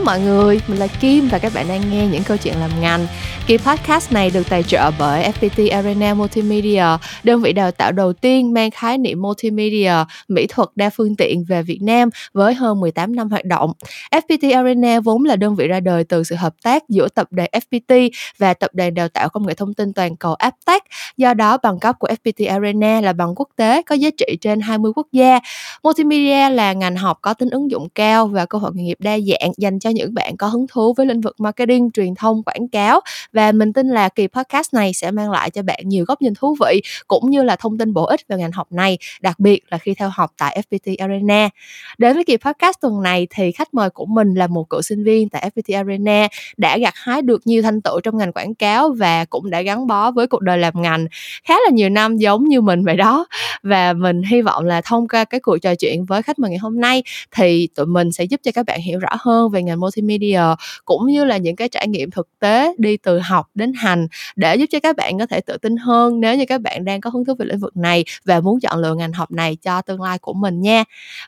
Hello mọi người, mình là Kim và các bạn đang nghe những câu chuyện làm ngành. Kỳ podcast này được tài trợ bởi FPT Arena Multimedia, đơn vị đào tạo đầu tiên mang khái niệm multimedia, mỹ thuật đa phương tiện về Việt Nam với hơn 18 năm hoạt động. FPT Arena vốn là đơn vị ra đời từ sự hợp tác giữa tập đoàn FPT và tập đoàn đào tạo công nghệ thông tin toàn cầu Aptech. Do đó, bằng cấp của FPT Arena là bằng quốc tế có giá trị trên 20 quốc gia. Multimedia là ngành học có tính ứng dụng cao và cơ hội nghề nghiệp đa dạng dành cho những bạn có hứng thú với lĩnh vực marketing, truyền thông, quảng cáo và mình tin là kỳ podcast này sẽ mang lại cho bạn nhiều góc nhìn thú vị cũng như là thông tin bổ ích về ngành học này, đặc biệt là khi theo học tại FPT Arena. Đến với kỳ podcast tuần này thì khách mời của mình là một cựu sinh viên tại FPT Arena đã gặt hái được nhiều thành tựu trong ngành quảng cáo và cũng đã gắn bó với cuộc đời làm ngành khá là nhiều năm giống như mình vậy đó và mình hy vọng là thông qua cái cuộc trò chuyện với khách mời ngày hôm nay thì tụi mình sẽ giúp cho các bạn hiểu rõ hơn về ngành multimedia cũng như là những cái trải nghiệm thực tế đi từ học đến hành để giúp cho các bạn có thể tự tin hơn nếu như các bạn đang có hứng thú về lĩnh vực này và muốn chọn lựa ngành học này cho tương lai của mình nha.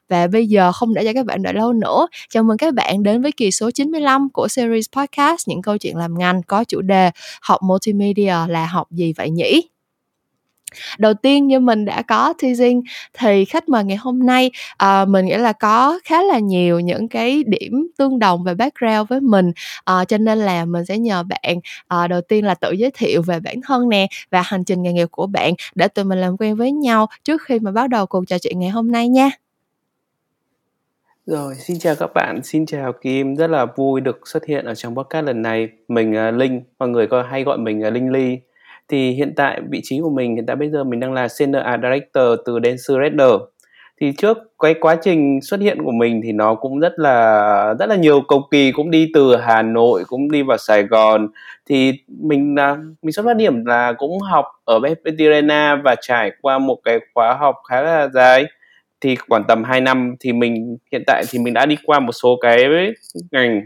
Và bây giờ không để cho các bạn đợi lâu nữa, chào mừng các bạn đến với kỳ số 95 của series podcast những câu chuyện làm ngành có chủ đề học multimedia là học gì vậy nhỉ? Đầu tiên như mình đã có teasing thì khách mời ngày hôm nay uh, mình nghĩ là có khá là nhiều những cái điểm tương đồng về background với mình uh, cho nên là mình sẽ nhờ bạn uh, đầu tiên là tự giới thiệu về bản thân nè và hành trình nghề nghiệp của bạn để tụi mình làm quen với nhau trước khi mà bắt đầu cuộc trò chuyện ngày hôm nay nha rồi, xin chào các bạn, xin chào Kim, rất là vui được xuất hiện ở trong podcast lần này. Mình uh, Linh, mọi người có hay gọi mình uh, Linh Ly thì hiện tại vị trí của mình, hiện tại bây giờ mình đang là senior art director từ Dance Redder thì trước cái quá trình xuất hiện của mình thì nó cũng rất là rất là nhiều cầu kỳ, cũng đi từ Hà Nội, cũng đi vào Sài Gòn. Thì mình là, mình xuất phát điểm là cũng học ở Arena và trải qua một cái khóa học khá là dài. Thì khoảng tầm 2 năm thì mình, hiện tại thì mình đã đi qua một số cái ngành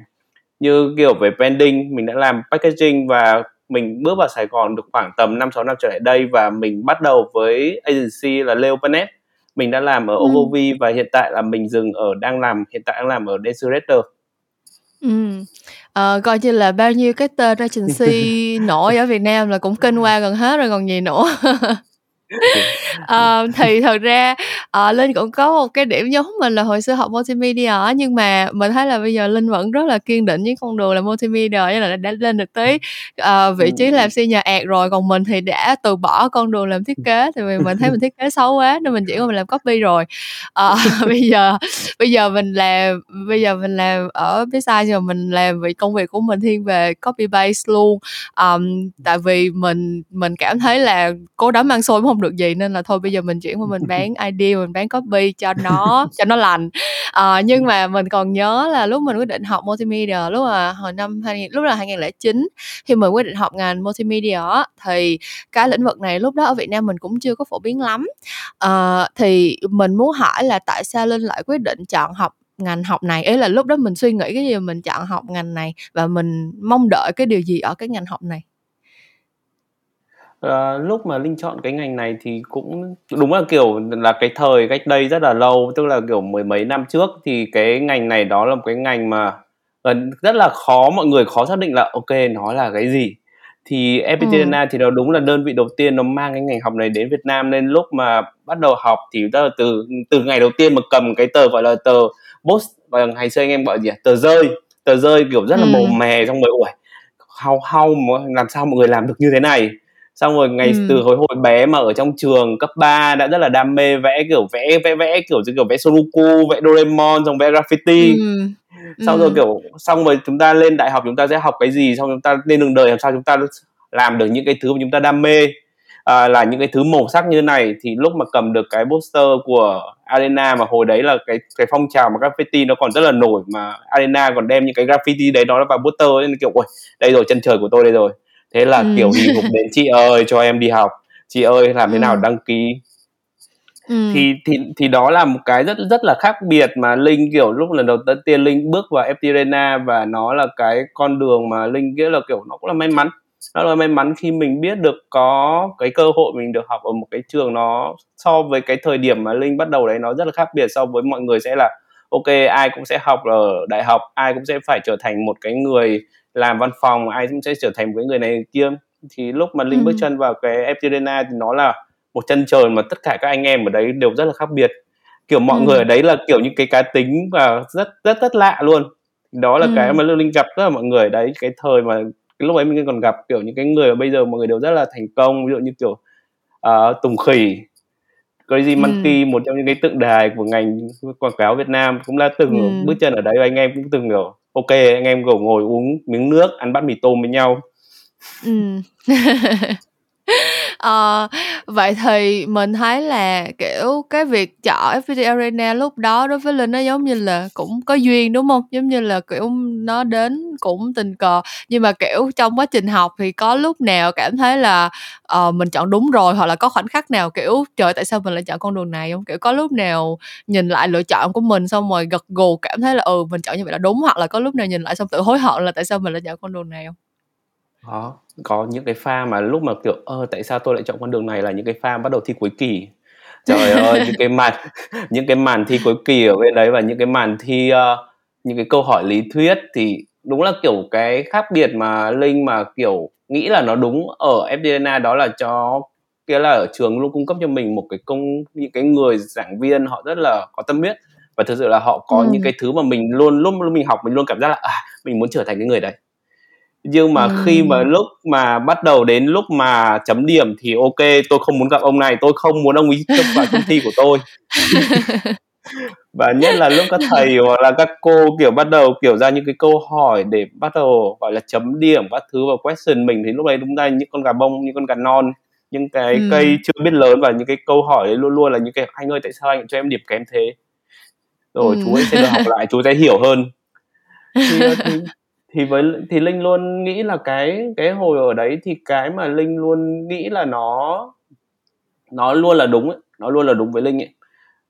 như kiểu về branding, mình đã làm packaging và mình bước vào Sài Gòn được khoảng tầm 5 6 năm trở lại đây và mình bắt đầu với agency là Leopanet. Mình đã làm ở ừ. Ogilvy và hiện tại là mình dừng ở đang làm hiện tại đang làm ở Desirator. Ừ. Ờ, coi như là bao nhiêu cái tên agency nổi ở Việt Nam là cũng kinh qua gần hết rồi còn gì nữa. ờ, thì thật ra uh, linh cũng có một cái điểm giống mình là hồi xưa học multimedia nhưng mà mình thấy là bây giờ linh vẫn rất là kiên định với con đường là multimedia nên là đã lên được tới uh, vị trí làm senior art rồi còn mình thì đã từ bỏ con đường làm thiết kế thì vì mình thấy mình thiết kế xấu quá nên mình chỉ có mình làm copy rồi. Uh, bây giờ bây giờ mình làm bây giờ mình làm ở business nhưng mà mình làm vì công việc của mình thiên về copy base luôn. Um, tại vì mình mình cảm thấy là cố đấm ăn xôi không được gì nên là thôi bây giờ mình chuyển qua mình bán idea mình bán copy cho nó cho nó lành. À, nhưng mà mình còn nhớ là lúc mình quyết định học multimedia lúc là hồi năm 2000, lúc là 2009 thì mình quyết định học ngành multimedia thì cái lĩnh vực này lúc đó ở Việt Nam mình cũng chưa có phổ biến lắm. À, thì mình muốn hỏi là tại sao Linh lại quyết định chọn học ngành học này? Ấy là lúc đó mình suy nghĩ cái gì mình chọn học ngành này và mình mong đợi cái điều gì ở cái ngành học này? Ờ, lúc mà Linh chọn cái ngành này thì cũng đúng là, kiểu, là cái thời cách đây rất là lâu, tức là, kiểu, mười mấy năm trước thì cái ngành này đó là một cái ngành mà gần rất là khó mọi người khó xác định là ok nó là cái gì. Thì Epicena Ừm. thì nó đúng là đơn vị đầu tiên nó mang cái ngành học này đến Việt Nam nên lúc mà bắt đầu học thì là từ từ ngày đầu tiên mà cầm cái tờ, gọi là, tờ post và ngày xưa anh em gọi gì à, tờ rơi, tờ rơi, kiểu, rất là màu mè xong rồi uầy, how how làm sao mọi người làm được như thế này? Xong rồi ngày ừ. từ hồi hồi bé mà ở trong trường cấp 3 đã rất là đam mê vẽ kiểu vẽ vẽ vẽ kiểu như kiểu vẽ Sudoku vẽ Doraemon xong vẽ graffiti ừ. xong ừ. rồi kiểu xong rồi chúng ta lên đại học chúng ta sẽ học cái gì xong chúng ta lên đường đời làm sao chúng ta làm được những cái thứ mà chúng ta đam mê à, là những cái thứ màu sắc như này thì lúc mà cầm được cái poster của Arena mà hồi đấy là cái cái phong trào mà graffiti nó còn rất là nổi mà Arena còn đem những cái graffiti đấy đó vào poster nên kiểu ôi đây rồi chân trời của tôi đây rồi thế là ừ. kiểu đi hục đến chị ơi cho em đi học chị ơi làm thế ừ. nào đăng ký Ừ. thì thì thì đó là một cái rất rất là khác biệt mà linh kiểu lúc lần đầu tiên linh bước vào FT Arena và nó là cái con đường mà linh nghĩa là kiểu nó cũng là may mắn nó là may mắn khi mình biết được có cái cơ hội mình được học ở một cái trường nó so với cái thời điểm mà linh bắt đầu đấy nó rất là khác biệt so với mọi người sẽ là ok ai cũng sẽ học ở đại học ai cũng sẽ phải trở thành một cái người làm văn phòng ai cũng sẽ trở thành một cái người này kia thì lúc mà linh ừ. bước chân vào cái FT thì nó là một chân trời mà tất cả các anh em ở đấy đều rất là khác biệt kiểu mọi ừ. người ở đấy là kiểu những cái cá tính và rất rất rất lạ luôn đó là ừ. cái mà linh gặp rất là mọi người ở đấy cái thời mà cái lúc ấy mình còn gặp kiểu những cái người mà bây giờ mọi người đều rất là thành công ví dụ như kiểu uh, Tùng Khỉ Crazy ừ. Monkey một trong những cái tượng đài của ngành quảng cáo Việt Nam cũng là từng ừ. bước chân ở đấy anh em cũng từng kiểu ok anh em kiểu ngồi uống miếng nước ăn bát mì tôm với nhau ừ. Ờ, vậy thì mình thấy là, kiểu, cái việc chọn FPT Arena lúc đó đối với Linh nó giống như là cũng có duyên, đúng hông? Giống như là, kiểu, nó đến cũng tình cờ, nhưng mà, kiểu, trong quá trình học thì có lúc nào cảm thấy là, ờ, mình chọn đúng rồi, hoặc là có khoảnh khắc nào, kiểu, "Trời, tại sao mình lại chọn con đường này" hông? Kiểu, có lúc nào nhìn lại lựa chọn của mình xong rồi gật gù cảm thấy là, ừ, mình chọn như vậy là đúng, hoặc là có lúc nào nhìn lại xong tự hối hận là tại sao mình lại chọn con đường này hông? Có, có những cái pha mà lúc mà, kiểu, ơ, tại sao tôi lại chọn con đường này là những cái pha bắt đầu thi cuối kỳ. Trời ơi, những cái màn những cái màn thi cuối kỳ ở bên đấy và những cái màn thi, ơ, những cái câu hỏi lý thuyết thì đúng là, kiểu, cái khác biệt mà Linh mà, kiểu, nghĩ là nó đúng ở FDNA đó là cho kia là ở trường luôn cung cấp cho mình một cái công những cái người giảng viên họ rất là có tâm huyết và thực sự là họ có Ừm. những cái thứ mà mình luôn lúc mình học mình luôn cảm giác là, à, mình muốn trở thành cái người đấy nhưng mà ừ. khi mà lúc mà bắt đầu đến lúc mà chấm điểm thì ok tôi không muốn gặp ông này tôi không muốn ông ấy trong vào trong thi của tôi và nhất là lúc các thầy hoặc là các cô kiểu bắt đầu kiểu ra những cái câu hỏi để bắt đầu gọi là chấm điểm các thứ và question mình thì lúc đấy đúng ra những con gà bông những con gà non những cái ừ. cây chưa biết lớn và những cái câu hỏi đấy luôn luôn là những cái anh ơi tại sao anh cho em điểm kém thế rồi ừ. chú ấy sẽ được học lại chú sẽ hiểu hơn thì, thì thì với thì linh luôn nghĩ là cái cái hồi ở đấy thì cái mà linh luôn nghĩ là nó nó luôn là đúng ấy nó luôn là đúng với linh ấy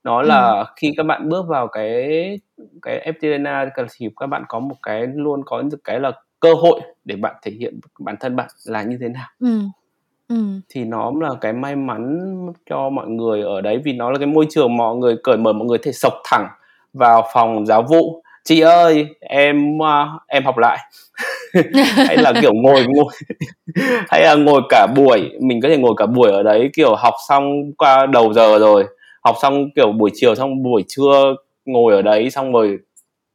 nó là ừ. khi các bạn bước vào cái cái FTNA thì các bạn có một cái luôn có những cái là cơ hội để bạn thể hiện bản thân bạn là như thế nào ừ. Ừ. thì nó là cái may mắn cho mọi người ở đấy vì nó là cái môi trường mọi người cởi mở mọi người thể sộc thẳng vào phòng giáo vụ chị ơi em uh, em học lại. Hay là kiểu ngồi ngồi hay là ngồi cả buổi mình có thể ngồi cả buổi ở đấy kiểu học xong qua đầu giờ rồi học xong kiểu buổi chiều xong buổi trưa ngồi ở đấy xong rồi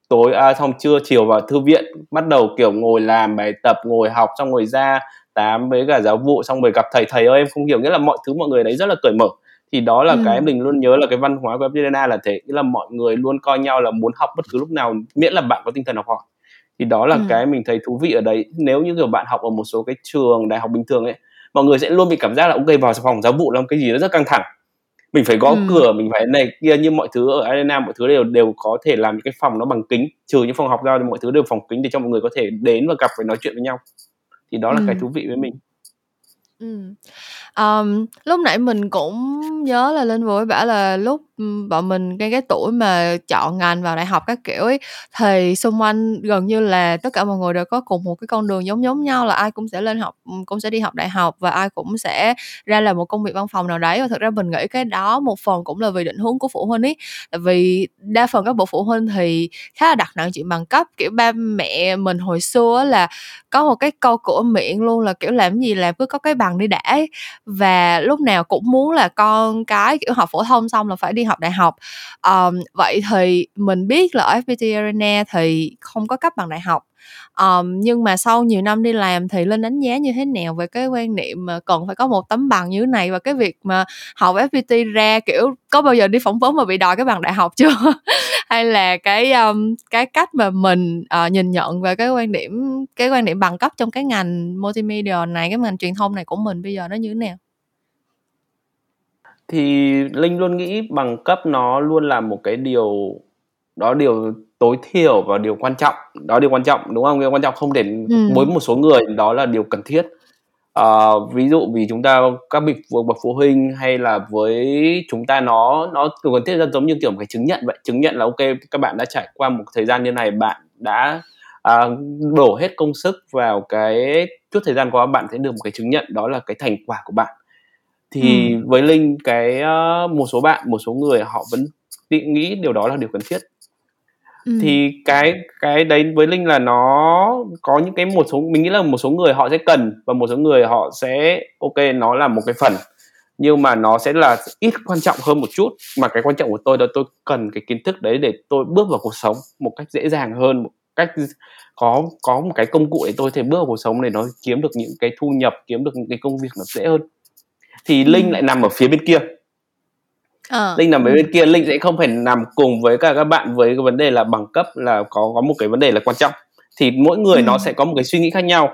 tối à, xong trưa chiều vào thư viện bắt đầu kiểu ngồi làm bài tập ngồi học xong rồi ra tám với cả giáo vụ xong rồi gặp thầy thầy ơi em không hiểu nghĩa là mọi thứ mọi người đấy rất là cởi mở thì đó là ừ. cái mình luôn nhớ là cái văn hóa của FPDNA là thế nghĩa là mọi người luôn coi nhau là muốn học bất cứ lúc nào miễn là bạn có tinh thần học hỏi thì đó là ừ. cái mình thấy thú vị ở đấy nếu như kiểu bạn học ở một số cái trường đại học bình thường ấy mọi người sẽ luôn bị cảm giác là ok vào phòng giáo vụ làm cái gì nó rất căng thẳng mình phải gõ ừ. cửa mình phải này kia như mọi thứ ở Arena mọi thứ đều đều có thể làm những cái phòng nó bằng kính trừ những phòng học ra thì mọi thứ đều phòng kính để cho mọi người có thể đến và gặp và nói chuyện với nhau thì đó là ừ. cái thú vị với mình ừ Ờm, lúc nãy mình cũng nhớ là Linh vừa mới bảo là lúc, bọn mình ngay cái tuổi mà chọn ngành vào đại học các kiểu ấy, thì xung quanh gần như là tất cả mọi người đều có cùng một cái con đường giống giống nhau là ai cũng sẽ lên học cũng sẽ đi học đại học và ai cũng sẽ ra làm một công việc văn phòng nào đấy. Và thực ra mình nghĩ cái đó một phần cũng là vì định hướng của phụ huynh ấy, tại vì đa phần các bậc phụ huynh thì khá là đặt nặng chuyện bằng cấp, kiểu, ba mẹ mình hồi xưa là có một cái câu cửa miệng luôn là, kiểu, làm gì làm cứ có cái bằng đi đã ấy và lúc nào cũng muốn là con cái kiểu học phổ thông xong là phải đi học đại học. Um, vậy thì mình biết là ở FPT Arena thì không có cấp bằng đại học um, nhưng mà sau nhiều năm đi làm thì linh đánh giá như thế nào về cái quan niệm mà cần phải có một tấm bằng như thế này và cái việc mà học FPT ra kiểu có bao giờ đi phỏng vấn mà bị đòi cái bằng đại học chưa? Hay là cái um, cái cách mà mình uh, nhìn nhận về cái quan điểm cái quan điểm bằng cấp trong cái ngành multimedia này cái ngành truyền thông này của mình bây giờ nó như thế nào? Thì linh luôn nghĩ bằng cấp nó luôn là một cái điều đó điều tối thiểu và điều quan trọng. Đó điều quan trọng đúng không? Điều quan trọng không để ừ. với một số người đó là điều cần thiết. À, ví dụ vì chúng ta các bậc bậc phụ huynh hay là với chúng ta nó nó cần thiết là giống như kiểu một cái chứng nhận vậy. Chứng nhận là ok các bạn đã trải qua một thời gian như này bạn đã à, đổ hết công sức vào cái chút thời gian qua bạn sẽ được một cái chứng nhận đó là cái thành quả của bạn. Thì ừ. với linh cái uh, một số bạn một số người họ vẫn nghĩ điều đó là điều cần thiết ừ. thì cái cái đấy với linh là nó có những cái một số mình nghĩ là một số người họ sẽ cần và một số người họ sẽ ok nó là một cái phần nhưng mà nó sẽ là ít quan trọng hơn một chút mà cái quan trọng của tôi là tôi cần cái kiến thức đấy để tôi bước vào cuộc sống một cách dễ dàng hơn một cách có có một cái công cụ để tôi thể bước vào cuộc sống để nó kiếm được những cái thu nhập kiếm được những cái công việc nó dễ hơn thì linh ừ. lại nằm ở phía bên kia à. linh nằm ở bên kia linh sẽ không phải nằm cùng với cả các bạn với cái vấn đề là bằng cấp là có có một cái vấn đề là quan trọng thì mỗi người ừ. nó sẽ có một cái suy nghĩ khác nhau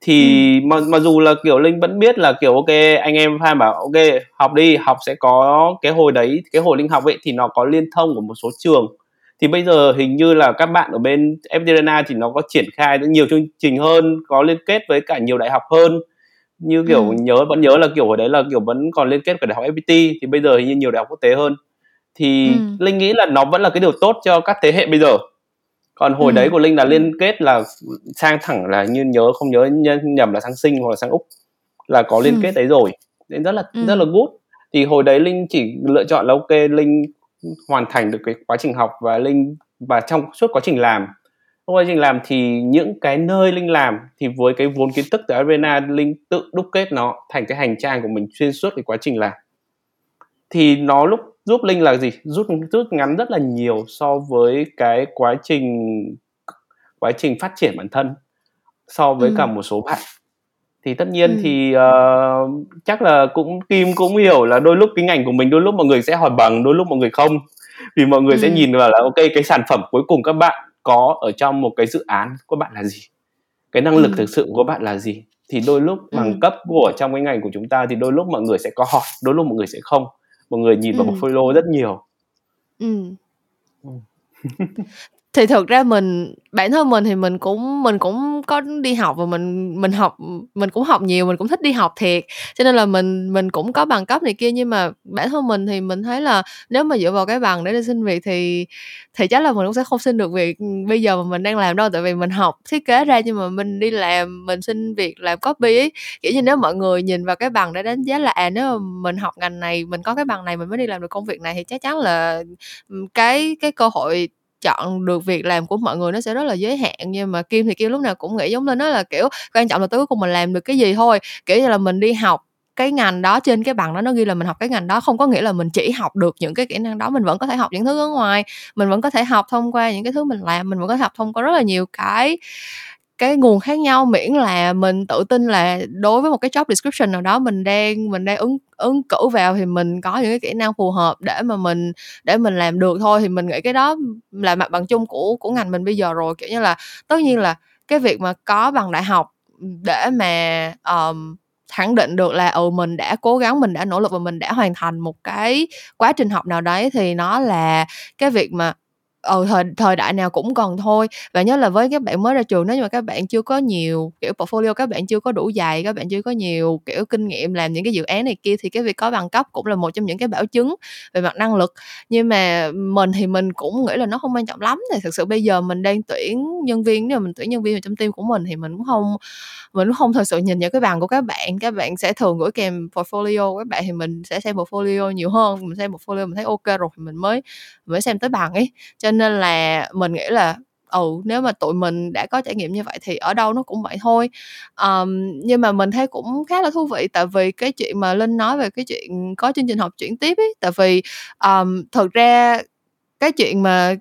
thì ừ. mà mà dù là kiểu linh vẫn biết là kiểu ok anh em fan bảo ok học đi học sẽ có cái hồi đấy cái hồi linh học ấy thì nó có liên thông của một số trường thì bây giờ hình như là các bạn ở bên FDRNA thì nó có triển khai nhiều chương trình hơn có liên kết với cả nhiều đại học hơn như kiểu ừ. nhớ vẫn nhớ là kiểu ở đấy là kiểu vẫn còn liên kết với đại học FPT thì bây giờ hình như nhiều đại học quốc tế hơn thì ừ. linh nghĩ là nó vẫn là cái điều tốt cho các thế hệ bây giờ còn hồi ừ. đấy của linh là liên kết là sang thẳng là như nhớ không nhớ nhầm là sang sinh hoặc là sang úc là có liên ừ. kết đấy rồi nên rất là ừ. rất là good thì hồi đấy linh chỉ lựa chọn là ok linh hoàn thành được cái quá trình học và linh và trong suốt quá trình làm trong quá trình làm thì những cái nơi linh làm thì với cái vốn kiến thức từ arena linh tự đúc kết nó thành cái hành trang của mình xuyên suốt cái quá trình làm thì nó lúc giúp linh là gì rút rút ngắn rất là nhiều so với cái quá trình quá trình phát triển bản thân so với ừ. cả một số bạn thì tất nhiên ừ. thì uh, chắc là cũng kim cũng hiểu là đôi lúc cái ngành của mình đôi lúc mọi người sẽ hỏi bằng đôi lúc mọi người không vì mọi người ừ. sẽ nhìn vào là ok cái sản phẩm cuối cùng các bạn có ở trong một cái dự án của bạn là gì cái năng lực ừ. thực sự của bạn là gì thì đôi lúc ừ. bằng cấp của trong cái ngành của chúng ta thì đôi lúc mọi người sẽ có hỏi đôi lúc mọi người sẽ không mọi người nhìn vào ừ. portfolio rất nhiều ừ. thì thực ra mình, bản thân mình thì mình cũng mình cũng có đi học và mình mình học, mình cũng học nhiều, mình cũng thích đi học thiệt. Cho nên là mình mình cũng có bằng cấp này kia, nhưng mà bản thân mình thì mình thấy là nếu mà dựa vào cái bằng để đi xin việc thì thì chắc là mình cũng sẽ không xin được việc bây giờ mà mình đang làm đâu, tại vì mình học thiết kế ra nhưng mà mình đi làm, mình xin việc làm copy ấy. Kiểu như nếu mọi người nhìn vào cái bằng để đánh giá là à nếu mà mình học ngành này, mình có cái bằng này, mình mới đi làm được công việc này thì chắc chắn là ừ, cái cái cơ hội chọn được việc làm của mọi người nó sẽ rất là giới hạn. Nhưng mà kim thì kim lúc nào cũng nghĩ giống lên đó là, kiểu, quan trọng là tới cuối cùng mình làm được cái gì thôi. Kiểu như là mình đi học cái ngành đó trên cái bằng đó, nó ghi là mình học cái ngành đó, không có nghĩa là mình chỉ học được những cái kỹ năng đó, mình vẫn có thể học những thứ ở ngoài, mình vẫn có thể học thông qua những cái thứ mình làm, mình vẫn có thể học thông qua rất là nhiều cái cái nguồn khác nhau miễn là mình tự tin là đối với một cái job description nào đó mình đang mình đang ứng ứng cử vào thì mình có những cái kỹ năng phù hợp để mà mình để mình làm được thôi. Thì mình nghĩ cái đó là mặt bằng chung của của ngành mình bây giờ rồi. Kiểu như là tất nhiên là cái việc mà có bằng đại học để mà um, khẳng định được là ừ mình đã cố gắng mình đã nỗ lực và mình đã hoàn thành một cái quá trình học nào đấy thì nó là cái việc mà ờ thời thời đại nào cũng còn thôi. Và nhớ là với các bạn mới ra trường, nếu như mà các bạn chưa có nhiều, kiểu, portfolio, các bạn chưa có đủ dày các bạn chưa có nhiều, kiểu, kinh nghiệm làm những cái dự án này kia, thì cái việc có bằng cấp cũng là một trong những cái bảo chứng về mặt năng lực. Nhưng mà mình thì mình cũng nghĩ là nó không quan trọng lắm thì thực sự bây giờ mình đang tuyển nhân viên, nếu mà mình tuyển nhân viên ở trong team của mình thì mình cũng không, mình cũng không thật sự nhìn vào cái bằng của các bạn. Các bạn sẽ thường gửi kèm portfolio, các bạn thì mình sẽ xem portfolio nhiều hơn, mình xem portfolio mình thấy ok rồi thì mình mới mới xem tới bằng ấy. Cho nên là mình nghĩ là ừ nếu mà tụi mình đã có trải nghiệm như vậy thì ở đâu nó cũng vậy thôi. Um, nhưng mà mình thấy cũng khá là thú vị tại vì cái chuyện mà linh nói về cái chuyện có chương trình học chuyển tiếp ấy tại vì um, thực ra cái chuyện mà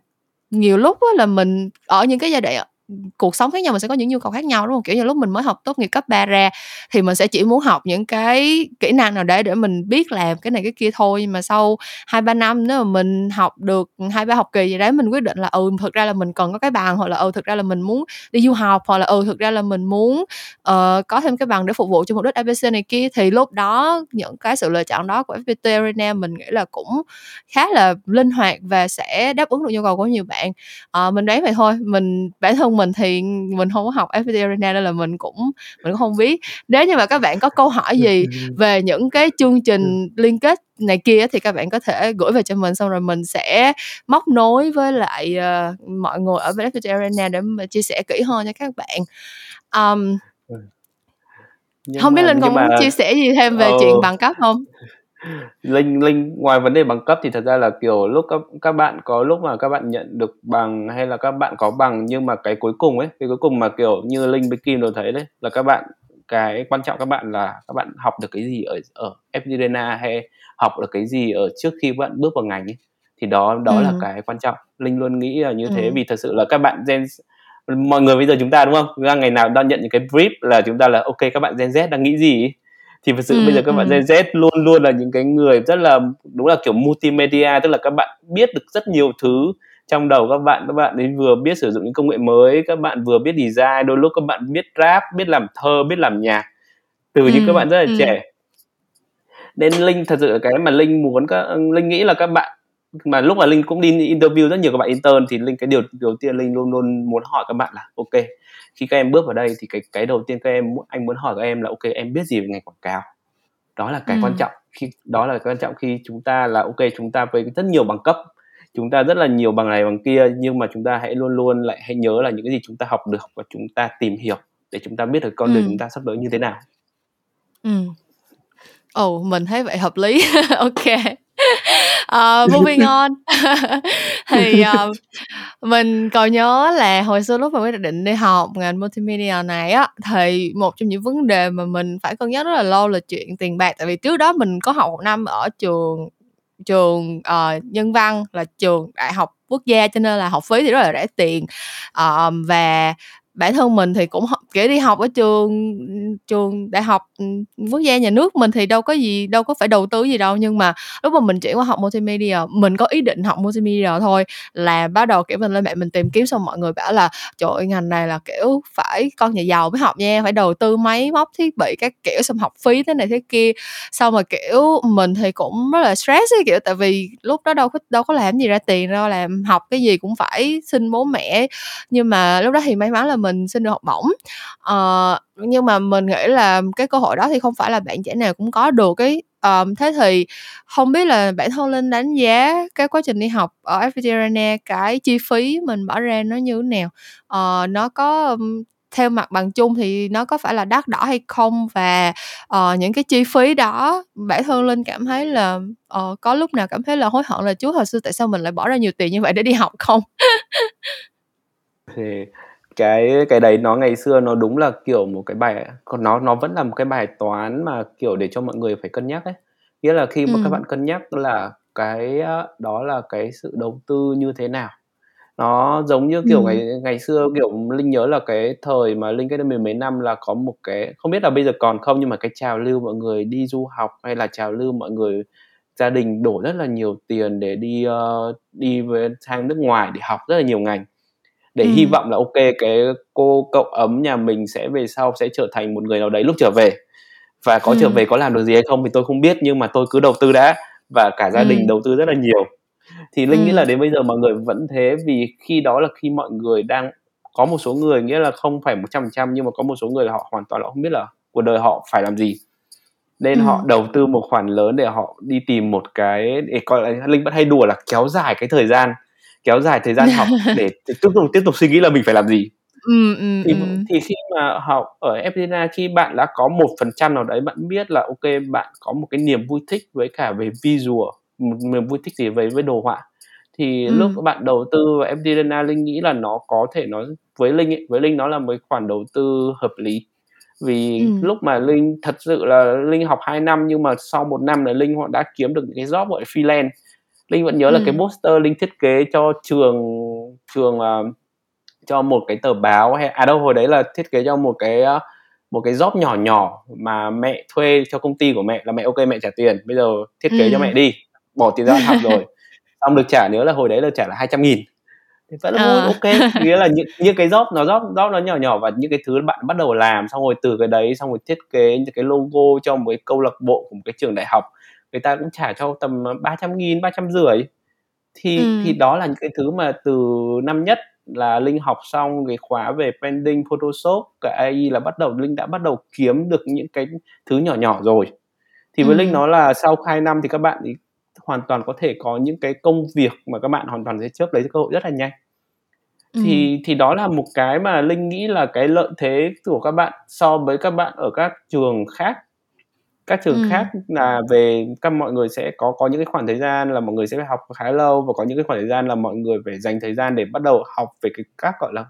nhiều lúc là mình ở những cái giai đoạn cuộc sống khác nhau mình sẽ có những nhu cầu khác nhau đúng không? Kiểu như lúc mình mới học tốt nghiệp cấp 3 ra thì mình sẽ chỉ muốn học những cái kỹ năng nào để để mình biết làm cái này cái kia thôi. Nhưng mà sau hai ba năm nếu mà mình học được hai ba học kỳ gì đấy mình quyết định là ừ thực ra là mình cần có cái bằng hoặc là ừ thực ra là mình muốn đi du học hoặc là ừ thực ra là mình muốn uh, có thêm cái bằng để phục vụ cho mục đích ABC này kia thì lúc đó những cái sự lựa chọn đó của FPT Arena mình nghĩ là cũng khá là linh hoạt và sẽ đáp ứng được nhu cầu của nhiều bạn. Uh, mình đoán vậy thôi. Mình bản thân mình thì mình không có học FPT Arena nên là mình cũng mình cũng không biết. Nếu như mà các bạn có câu hỏi gì về những cái chương trình liên kết này kia thì các bạn có thể gửi về cho mình xong rồi mình sẽ móc nối với lại uh, mọi người ở bên FPT Arena để mà chia sẻ kỹ hơn cho các bạn. Um, không biết linh còn mà... chia sẻ gì thêm về ừ. chuyện bằng cấp không linh linh ngoài vấn đề bằng cấp thì thật ra là kiểu lúc các các bạn có lúc mà các bạn nhận được bằng hay là các bạn có bằng nhưng mà cái cuối cùng ấy cái cuối cùng mà kiểu như linh với kim đều thấy đấy là các bạn cái quan trọng các bạn là các bạn học được cái gì ở ở FDNA hay học được cái gì ở trước khi bạn bước vào ngành ấy thì đó đó ừ. là cái quan trọng linh luôn nghĩ là như ừ. thế vì thật sự là các bạn gen mọi người bây giờ chúng ta đúng không ra ngày nào đang nhận những cái brief là chúng ta là ok các bạn gen z đang nghĩ gì thì thật sự ừ, bây giờ các ừ. bạn gen z luôn luôn là những cái người rất là đúng là kiểu multimedia tức là các bạn biết được rất nhiều thứ trong đầu các bạn các bạn đến vừa biết sử dụng những công nghệ mới các bạn vừa biết design đôi lúc các bạn biết rap biết làm thơ biết làm nhạc từ ừ, những các bạn rất là ừ. trẻ nên linh thật sự cái mà linh muốn các linh nghĩ là các bạn mà lúc mà linh cũng đi interview rất nhiều các bạn intern thì linh cái điều đầu tiên linh luôn luôn muốn hỏi các bạn là ok khi các em bước vào đây thì cái cái đầu tiên các em anh muốn hỏi các em là ok em biết gì về ngành quảng cáo? Đó là cái ừ. quan trọng. Khi đó là cái quan trọng khi chúng ta là ok chúng ta với rất nhiều bằng cấp chúng ta rất là nhiều bằng này bằng kia nhưng mà chúng ta hãy luôn luôn lại hãy nhớ là những cái gì chúng ta học được và chúng ta tìm hiểu để chúng ta biết được con ừ. đường chúng ta sắp tới như thế nào. Ừ. Ồ oh, mình thấy vậy hợp lý. Ok uh, moving on. Thì uh, mình còn nhớ là hồi xưa lúc mà quyết định đi học ngành multimedia này á thì một trong những vấn đề mà mình phải cân nhắc rất là lâu là chuyện tiền bạc. Tại vì trước đó mình có học một năm ở trường trường uh, nhân văn là trường đại học quốc gia cho nên là học phí thì rất là rẻ tiền. Uh, và bản thân mình thì cũng kiểu, đi học ở trường trường đại học ừ, quốc gia nhà nước mình thì đâu có gì, đâu có phải đầu tư gì đâu. Nhưng mà lúc mà mình chuyển qua học multimedia, mình có ý định học multimedia thôi, là bắt đầu, kiểu, mình lên mạng mình tìm kiếm xong mọi người bảo là, trời ơi, ngành này là, kiểu, phải con nhà giàu mới học nha, phải đầu tư máy móc, thiết bị các kiểu, xong học phí thế này thế kia. Xong mà, kiểu, mình thì cũng rất là stress ấy, kiểu, tại vì lúc đó đâu có đâu có làm gì ra tiền, đâu làm, học cái gì cũng phải xin bố mẹ. Nhưng mà lúc đó thì may mắn là mình mình xin được học bổng. Uh, nhưng mà mình nghĩ là cái cơ hội đó thì không phải là bạn trẻ nào cũng có được cái um, ờ, thế thì không biết là bản thân linh đánh giá cái quá trình đi học ở FPT cái chi phí mình bỏ ra nó như thế nào? Uh, nó có um, theo mặt bằng chung thì nó có phải là đắt đỏ hay không? Và uh, những cái chi phí đó bản thân linh cảm thấy là uh, có lúc nào cảm thấy là hối hận là chú hồi xưa tại sao mình lại bỏ ra nhiều tiền như vậy để đi học không? Thì cái cái đấy nó ngày xưa nó đúng là kiểu một cái bài còn nó nó vẫn là một cái bài toán mà kiểu để cho mọi người phải cân nhắc ấy nghĩa là khi mà ừ. các bạn cân nhắc là cái đó là cái sự đầu tư như thế nào nó giống như kiểu ừ. ngày ngày xưa kiểu linh nhớ là cái thời mà linh cái mười mấy năm là có một cái không biết là bây giờ còn không nhưng mà cái trào lưu mọi người đi du học hay là trào lưu mọi người gia đình đổ rất là nhiều tiền để đi uh, đi với sang nước ngoài để học rất là nhiều ngành để ừ. hy vọng là ok cái cô cậu ấm nhà mình sẽ về sau sẽ trở thành một người nào đấy lúc trở về và có ừ. trở về có làm được gì hay không thì tôi không biết nhưng mà tôi cứ đầu tư đã và cả gia đình ừ. đầu tư rất là nhiều thì linh ừ. nghĩ là đến bây giờ mọi người vẫn thế vì khi đó là khi mọi người đang có một số người nghĩa là không phải một trăm trăm nhưng mà có một số người là họ hoàn toàn là không biết là cuộc đời họ phải làm gì nên ừ. họ đầu tư một khoản lớn để họ đi tìm một cái để coi là linh vẫn hay đùa là kéo dài cái thời gian kéo dài thời gian học để tiếp tục tiếp tục suy nghĩ là mình phải làm gì ừ, ừ, thì ừ. thì khi mà học ở FPNA khi bạn đã có một phần trăm nào đấy bạn biết là ok bạn có một cái niềm vui thích với cả về visual một niềm vui thích gì với với đồ họa thì ừ. lúc bạn đầu tư vào FDNA linh nghĩ là nó có thể nó với linh ấy, với linh nó là một khoản đầu tư hợp lý vì ừ. lúc mà linh thật sự là linh học 2 năm nhưng mà sau một năm là linh họ đã kiếm được những cái job gọi freelance linh vẫn nhớ ừ. là cái poster linh thiết kế cho trường trường uh, cho một cái tờ báo hay à đâu hồi đấy là thiết kế cho một cái uh, một cái job nhỏ nhỏ mà mẹ thuê cho công ty của mẹ là mẹ ok mẹ trả tiền bây giờ thiết kế ừ. cho mẹ đi bỏ tiền ra học rồi xong được trả nhớ là hồi đấy là trả là 200 nghìn thì vẫn là à. ok nghĩa là những những cái job nó job job nó nhỏ nhỏ và những cái thứ bạn bắt đầu làm xong rồi từ cái đấy xong rồi thiết kế những cái logo cho một cái câu lạc bộ của một cái trường đại học người ta cũng trả cho tầm 300 nghìn, 300 rưỡi thì ừ. thì đó là những cái thứ mà từ năm nhất là linh học xong cái khóa về branding photoshop cả AI là bắt đầu linh đã bắt đầu kiếm được những cái thứ nhỏ nhỏ rồi thì với ừ. linh nó là sau 2 năm thì các bạn ý hoàn toàn có thể có những cái công việc mà các bạn hoàn toàn sẽ chớp lấy cơ hội rất là nhanh ừ. thì thì đó là một cái mà linh nghĩ là cái lợi thế của các bạn so với các bạn ở các trường khác các trường Ừm. khác là về các mọi người sẽ có có những cái khoảng thời gian là mọi người sẽ phải học khá lâu và có những cái khoảng thời gian là mọi người phải dành thời gian để bắt đầu học về cái các gọi là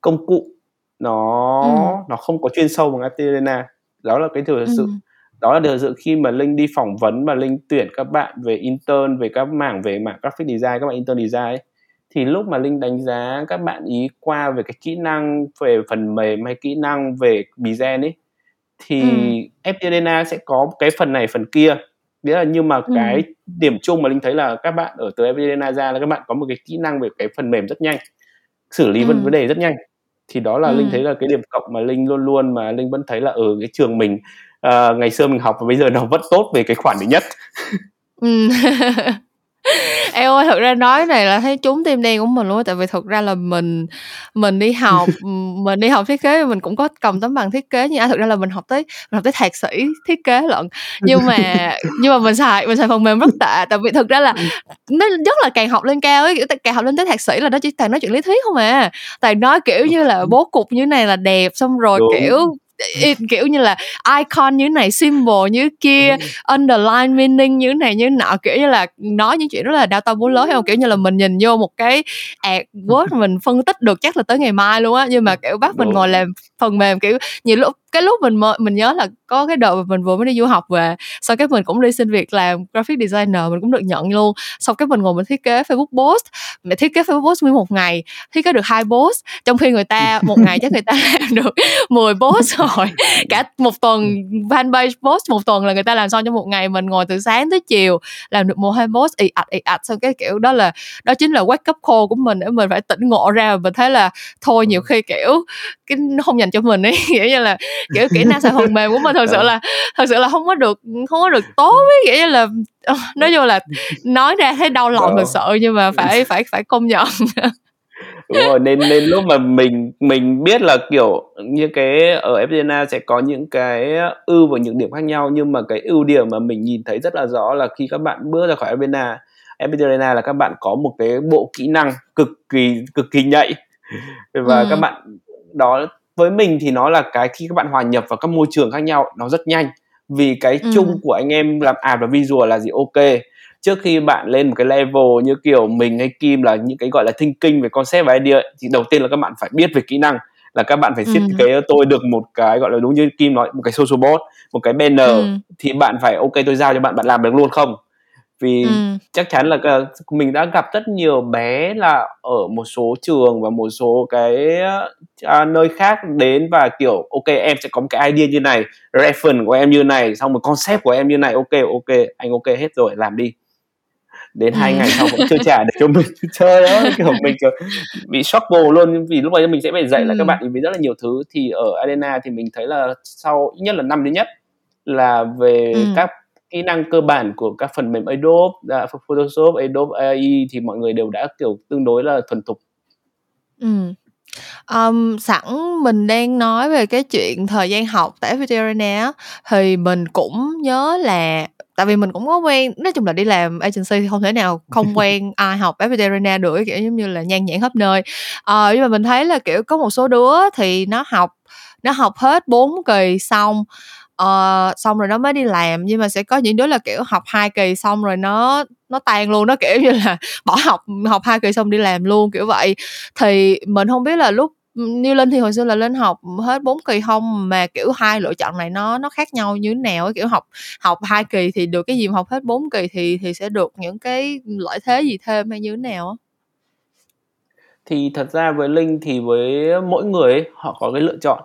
công cụ nó Ừm. nó không có chuyên sâu bằng FPT Arena đó là cái điều thật sự Ừm. đó là điều thật sự khi mà Linh đi phỏng vấn và Linh tuyển các bạn về intern về các mảng về mảng graphic design các bạn intern design ấy, thì lúc mà Linh đánh giá các bạn ý qua về cái kỹ năng về phần mềm hay kỹ năng về design ấy thì Ừm. FPT Arena sẽ có cái phần này phần kia nghĩa là nhưng mà cái Ừm. điểm chung mà Linh thấy là các bạn ở từ FPT Arena ra là các bạn có một cái kỹ năng về cái phần mềm rất nhanh xử lý vấn vấn đề rất nhanh thì đó là Linh thấy là cái điểm cộng mà Linh luôn luôn mà Linh vẫn thấy là ở cái trường mình ờ, ngày xưa mình học và bây giờ nó vẫn tốt về cái khoản đấy nhất Ừm. Em ơi, thực ra nói này là thấy trúng tim đen của mình luôn á, tại vì thực ra là mình mình đi học, mình đi học thiết kế mình cũng có cầm tấm bằng thiết kế nha. Thực ra là mình học tới mình học tới thạc sĩ thiết kế lận, nhưng mà nhưng mà mình xài mình xài phần mềm rất tệ, tại vì thực ra là nó rất là càng học lên cao ấy, càng học lên tới thạc sĩ là nó chỉ toàn nói chuyện lý thuyết không à, toàn nói, kiểu như là, bố cục như này là đẹp, xong rồi, Đúng. kiểu, y kiểu như là, icon như này, symbol như kia, Đúng. underline meaning như này như nọ, kiểu như là, nói những chuyện rất là đao to búa lớn, hiểu hông? Kiểu như là, mình nhìn vô một cái ạt Word mình phân tích được chắc là tới ngày mai luôn á, nhưng mà, kiểu, bắt mình ngồi làm phần mềm, kiểu, nhiều lúc cái lúc mình mới mình nhớ là có cái đợt mà mình vừa mới đi du học về, xong cái mình cũng đi xin việc làm graphic designer, mình cũng được nhận luôn. Xong cái mình ngồi mình thiết kế Facebook post, mà thiết kế Facebook post nguyên một ngày, thiết kế được 2 post, trong khi người ta một ngày chắc người ta làm được 10 post rồi. Cả một tuần fanpage post một tuần là người ta làm xong trong một ngày, mình ngồi từ sáng tới chiều làm được 1, 2 post ì ạch, ì ạch, xong cái, kiểu, đó là đó chính là wake up call của mình để mình phải tỉnh ngộ ra, và mình thấy là thôi nhiều khi, kiểu, cái nó không dành cho mình ấy, kiểu như là, kiểu, kỹ năng xài phần mềm của mình thật sự Ờ. là thật sự là hông có được không có được tốt ấy, như là, ờ, nói chung là nói ra thấy đau lòng Đó. thực sự nhưng mà phải phải phải công nhận. Đúng rồi, nên nên lúc mà mình mình biết là, kiểu như, cái ở Arena sẽ có những cái ưu và nhược điểm khác nhau, nhưng mà cái ưu điểm mà mình nhìn thấy rất là rõ là khi các bạn bước ra khỏi FPT Arena là các bạn có một cái bộ kỹ năng cực kỳ cực kỳ nhạy và các Ừm. bạn đó với mình thì nó là cái khi các bạn hòa nhập vào các môi trường khác nhau nó rất nhanh, vì cái chung Ừm. của anh em làm art và visual là gì? Kê, trước khi bạn lên một cái level như kiểu mình hay Kim là những cái, gọi là, thinking về concept và idea ấy, thì đầu tiên là các bạn phải biết về kỹ năng, là các bạn phải thiết Ừm. kế tôi được một cái, gọi là, đúng như Kim nói, một cái social board, một cái banner Ừm. thì bạn phải kê tôi giao cho bạn, bạn làm được luôn không? Vì Ừm. chắc chắn là mình đã gặp rất nhiều bé là ở một số trường và một số cái, a, nơi khác đến và, kiểu, kê, em sẽ có một cái idea như này, reference của em như này, xong rồi concept của em như này, ô kê, anh kê hết rồi, làm đi. Đến 2 Ừm. ngày sau vẫn chưa trả được cho mình. Trời ơi, kiểu, mình, kiểu, bị struggle luôn, vì lúc đấy mình sẽ phải dạy lại các bạn Ừm. ấy về rất là nhiều thứ. Thì ở Arena thì mình thấy là sau ít nhất là năm thứ nhất là về Ừm. các kỹ năng cơ bản của các phần mềm Adobe, à, Photoshop, Adobe AI thì mọi người đều đã, kiểu, tương đối là thuần thục. Ừm. Ờm, sẵn mình đang nói về cái chuyện thời gian học tại á, thì mình cũng nhớ là tại vì mình cũng có quen nói chung là đi làm agency thì không thể nào không quen ai học FPT Arena được, kiểu giống như là nhan nhản khắp nơi. Ờ, nhưng mà mình thấy là, kiểu, có một số đứa thì nó học nó học hết 4 kỳ xong, ờ, xong rồi nó mới đi làm, nhưng mà sẽ có những đứa là, kiểu, học hai kỳ xong rồi nó nó tan luôn, nó, kiểu như là, bỏ học học hai kỳ xong đi làm luôn, kiểu vậy. Thì mình không biết là lúc ừ, như Linh thì hồi xưa là Linh học hết 4 kỳ không Mà, kiểu, hai lựa chọn này nó nó khác nhau như thế nào ấy Kiểu, học học hai kỳ thì được cái gì, mà học hết 4 kỳ thì thì sẽ được những cái lợi thế gì thêm hay như thế nào á? Thì thật ra với Linh thì với mỗi người ấy, họ có cái lựa chọn.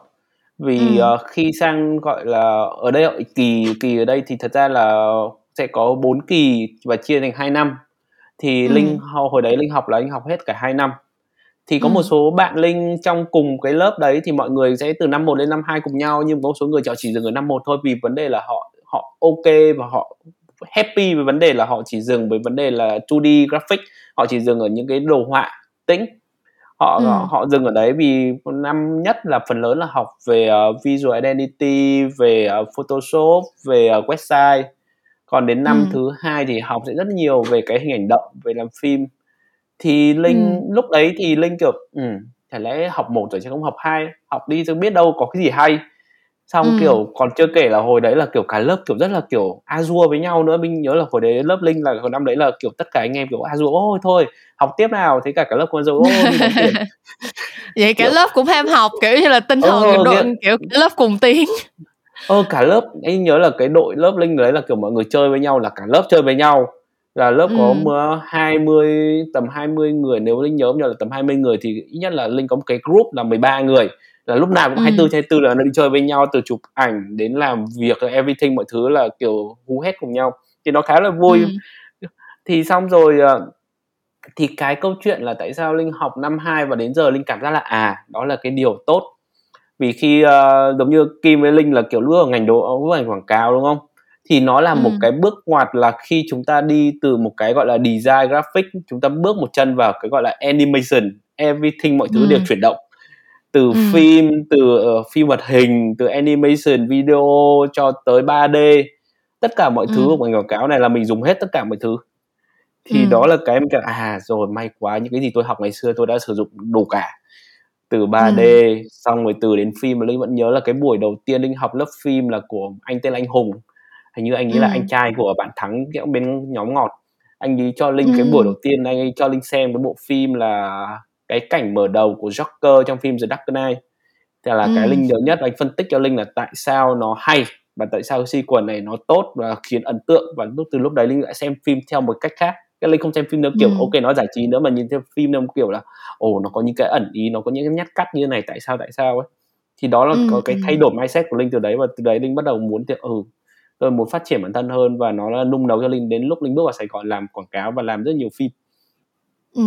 Vì, Ừm. ờ, khi sang, gọi là, ở đây, kỳ kỳ ở đây thì thật ra là sẽ có 4 kỳ và chia thành 2 năm. Thì Linh Ừm. ho hồi đấy Linh học là Linh học hết cả 2 năm. Thì có một Ừm. số bạn Linh trong cùng cái lớp đấy thì mọi người sẽ từ năm 1 đến năm 2 cùng nhau, nhưng có một số người họ chỉ dừng ở năm 1 thôi, vì vấn đề là họ họ kê và họ happy với vấn đề là họ chỉ dừng với vấn đề là 2D graphic, họ chỉ dừng ở những cái đồ họa tĩnh. Họ họ Ừm. họ dừng ở đấy vì năm nhất là phần lớn là học về, ờ, visual identity, về, ờ, Photoshop, về, ờ, website. Còn đến năm Ừm. thứ hai thì học sẽ rất nhiều về cái hình ảnh động, về làm phim. Thì Linh Ừm. lúc đấy thì Linh, kiểu, ừm, chả lẽ học 1 rồi chứ không học 2, học đi cho biết đâu có cái gì hay. Xong ừ. kiểu còn chưa kể là hồi đấy là kiểu cả lớp kiểu rất là kiểu azure với nhau nữa. Mình nhớ là hồi đấy lớp linh là hồi năm đấy là kiểu tất cả anh em kiểu azure ôi thôi học tiếp nào. Thế cả cả lớp con ôi tiền. Vậy cả kiểu... lớp cũng ham học kiểu như là tinh thần ờ, đội kiểu, kiểu lớp cùng tiếng ơ cả lớp anh nhớ là cái đội lớp linh đấy là kiểu mọi người chơi với nhau là cả lớp chơi với nhau là lớp ừ. có 20 tầm 20 người nếu linh nhớ nhớ là tầm 20 người thì ít nhất là linh có một cái group là 13 người là lúc nào cũng ừ. 24 trên 24 là nó đi chơi với nhau từ chụp ảnh đến làm việc everything mọi thứ là kiểu hú hết cùng nhau thì nó khá là vui ừ. thì xong rồi ờ, thì cái câu chuyện là tại sao linh học năm 2 và đến giờ linh cảm giác là à đó là cái điều tốt vì khi uh, giống như kim với linh là kiểu lúc ở ngành đồ lúc ngành quảng cáo đúng không thì nó là ừ. một cái bước ngoặt là khi chúng ta đi từ một cái gọi là design graphic chúng ta bước một chân vào cái gọi là animation everything mọi thứ ừ. đều chuyển động từ ừ. phim từ uh, phim hoạt hình từ animation video cho tới 3D tất cả mọi ừ. thứ của ngành quảng cáo này là mình dùng hết tất cả mọi thứ thì ừ. đó là cái mình cảm à rồi may quá những cái gì tôi học ngày xưa tôi đã sử dụng đủ cả từ 3D ừ. xong rồi từ đến phim mà linh vẫn nhớ là cái buổi đầu tiên linh học lớp phim là của anh tên là anh Hùng hình như anh ấy ừ. là anh trai của bạn thắng bên nhóm ngọt anh ấy cho linh ừ. cái buổi đầu tiên anh ấy cho linh xem cái bộ phim là cái cảnh mở đầu của Joker trong phim The Dark Knight thì là ừ. cái linh nhớ nhất anh phân tích cho linh là tại sao nó hay và tại sao cái sequence này nó tốt và khiến ấn tượng và lúc từ lúc đấy linh lại xem phim theo một cách khác cái linh không xem phim nữa kiểu ừ. ok nó giải trí nữa mà nhìn theo phim nó kiểu là ồ nó có những cái ẩn ý nó có những cái nhát cắt như này tại sao tại sao ấy thì đó là ừ. có cái thay đổi mindset của linh từ đấy và từ đấy linh bắt đầu muốn thì ừ tôi muốn phát triển bản thân hơn và nó là nung nấu cho linh đến lúc linh bước vào sài gòn làm quảng cáo và làm rất nhiều phim. Ừ.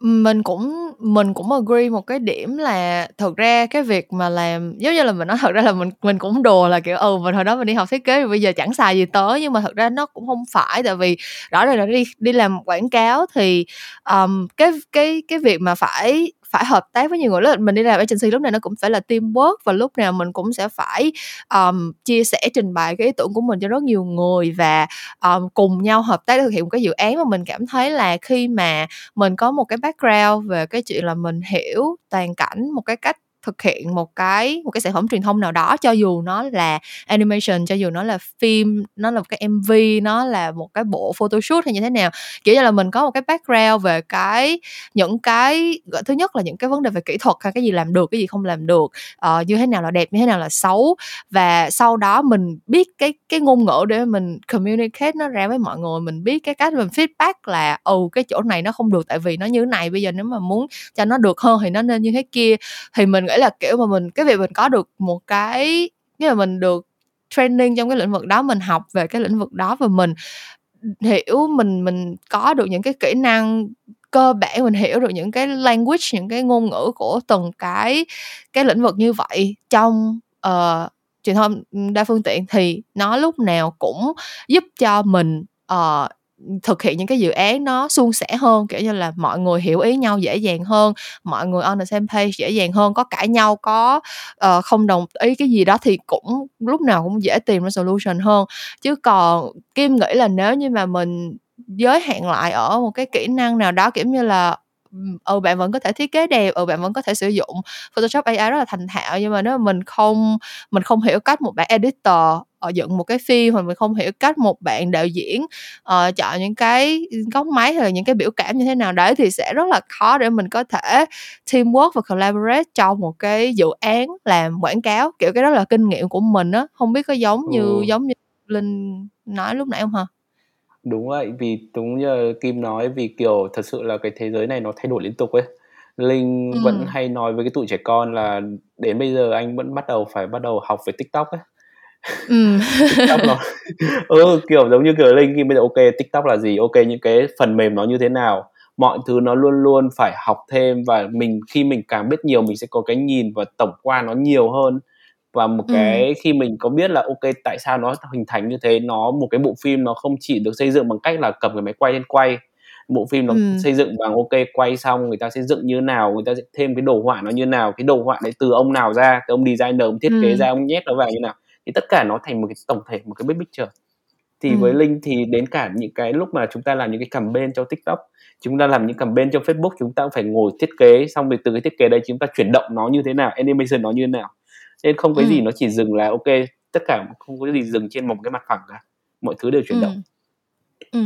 Mình cũng mình cũng agree một cái điểm là thật ra cái việc mà làm giống như là mình nói thật ra là mình mình cũng đùa là kiểu ừ mình hồi đó mình đi học thiết kế rồi bây giờ chẳng xài gì tới nhưng mà thật ra nó cũng không phải. Tại vì rõ ràng là đi đi làm quảng cáo thì um, cái cái cái việc mà phải phải hợp tác với nhiều người. Lúc mình đi làm agency lúc này nó cũng phải là teamwork và lúc nào mình cũng sẽ phải um, chia sẻ trình bày cái ý tưởng của mình cho rất nhiều người và um, cùng nhau hợp tác để thực hiện một cái dự án mà mình cảm thấy là khi mà mình có một cái background về cái chuyện là mình hiểu toàn cảnh một cái cách thực hiện một cái một cái sản phẩm truyền thông nào đó cho dù nó là animation cho dù nó là phim nó là một cái mv nó là một cái bộ photoshoot hay như thế nào kiểu như là mình có một cái background về cái những cái thứ nhất là những cái vấn đề về kỹ thuật hay cái gì làm được cái gì không làm được uh, như thế nào là đẹp như thế nào là xấu. Và sau đó mình biết cái cái ngôn ngữ để mình communicate nó ra với mọi người mình biết cái cách mình feedback là ừ cái chỗ này nó không được tại vì nó như thế này bây giờ nếu mà muốn cho nó được hơn thì nó nên như thế kia. Thì mình nghĩ là kiểu mà mình cái việc mình có được một cái như là mình được training trong cái lĩnh vực đó mình học về cái lĩnh vực đó và mình hiểu mình mình có được những cái kỹ năng cơ bản mình hiểu được những cái language những cái ngôn ngữ của từng cái cái lĩnh vực như vậy trong uh, truyền thông đa phương tiện thì nó lúc nào cũng giúp cho mình uh, thực hiện những cái dự án nó suôn sẻ hơn kiểu như là mọi người hiểu ý nhau dễ dàng hơn mọi người on the same page dễ dàng hơn có cãi nhau có uh, không đồng ý cái gì đó thì cũng lúc nào cũng dễ tìm ra solution hơn. Chứ còn kim nghĩ là nếu như mà mình giới hạn lại ở một cái kỹ năng nào đó kiểu như là ừ bạn vẫn có thể thiết kế đẹp ừ bạn vẫn có thể sử dụng Photoshop AI rất là thành thạo nhưng mà nếu mà mình không mình không hiểu cách một bạn editor uh, dựng một cái phim hoặc mình không hiểu cách một bạn đạo diễn uh, chọn những cái góc máy hay là những cái biểu cảm như thế nào đấy thì sẽ rất là khó để mình có thể teamwork và collaborate trong một cái dự án làm quảng cáo kiểu cái đó là kinh nghiệm của mình á không biết có giống như ừ. giống như linh nói lúc nãy không hả đúng vậy vì đúng như kim nói vì kiểu thật sự là cái thế giới này nó thay đổi liên tục ấy. Linh ừ. vẫn hay nói với cái tụi trẻ con là đến bây giờ anh vẫn bắt đầu phải bắt đầu học về tiktok ấy. Ừ. tiktok nó ừ, kiểu giống như kiểu linh khi bây giờ ok tiktok là gì? Ok những cái phần mềm nó như thế nào? Mọi thứ nó luôn luôn phải học thêm và mình khi mình càng biết nhiều mình sẽ có cái nhìn và tổng quan nó nhiều hơn và một ừ. cái khi mình có biết là ok tại sao nó hình thành như thế nó một cái bộ phim nó không chỉ được xây dựng bằng cách là cầm cái máy quay lên quay bộ phim nó ừ. xây dựng bằng ok quay xong người ta sẽ dựng như nào người ta sẽ thêm cái đồ họa nó như nào cái đồ họa đấy từ ông nào ra cái ông designer ông thiết kế ừ. ra ông nhét nó vào như nào thì tất cả nó thành một cái tổng thể một cái big picture thì ừ. với linh thì đến cả những cái lúc mà chúng ta làm những cái campaign cho tiktok chúng ta làm những campaign cho facebook chúng ta cũng phải ngồi thiết kế xong rồi từ cái thiết kế đấy chúng ta chuyển động nó như thế nào animation nó như thế nào nên không có ừ. gì nó chỉ dừng là ok tất cả không có gì dừng trên một cái mặt phẳng cả mọi thứ đều chuyển ừ. động ừ.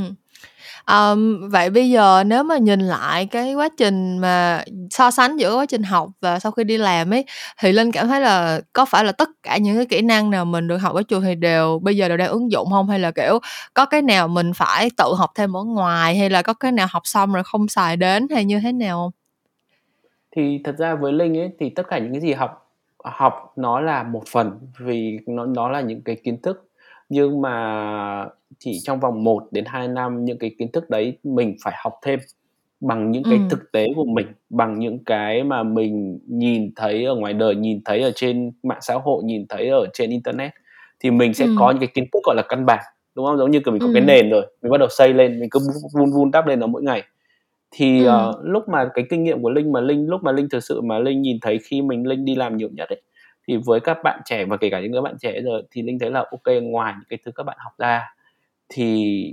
Um, vậy bây giờ nếu mà nhìn lại cái quá trình mà so sánh giữa quá trình học và sau khi đi làm ấy thì linh cảm thấy là có phải là tất cả những cái kỹ năng nào mình được học ở trường thì đều bây giờ đều đang ứng dụng không hay là kiểu có cái nào mình phải tự học thêm ở ngoài hay là có cái nào học xong rồi không xài đến hay như thế nào không thì thật ra với linh ấy thì tất cả những cái gì học học nó là một phần vì nó nó là những cái kiến thức nhưng mà chỉ trong vòng 1 đến 2 năm những cái kiến thức đấy mình phải học thêm bằng những cái ừ. thực tế của mình, bằng những cái mà mình nhìn thấy ở ngoài đời, nhìn thấy ở trên mạng xã hội, nhìn thấy ở trên internet thì mình sẽ ừ. có những cái kiến thức gọi là căn bản đúng không giống như kiểu mình có ừ. cái nền rồi mình bắt đầu xây lên mình cứ vun vun đắp lên nó mỗi ngày thì ừ. uh, lúc mà cái kinh nghiệm của linh mà linh lúc mà linh thực sự mà linh nhìn thấy khi mình linh đi làm nhiều nhất ấy thì với các bạn trẻ và kể cả những các bạn trẻ rồi thì linh thấy là ok ngoài những cái thứ các bạn học ra thì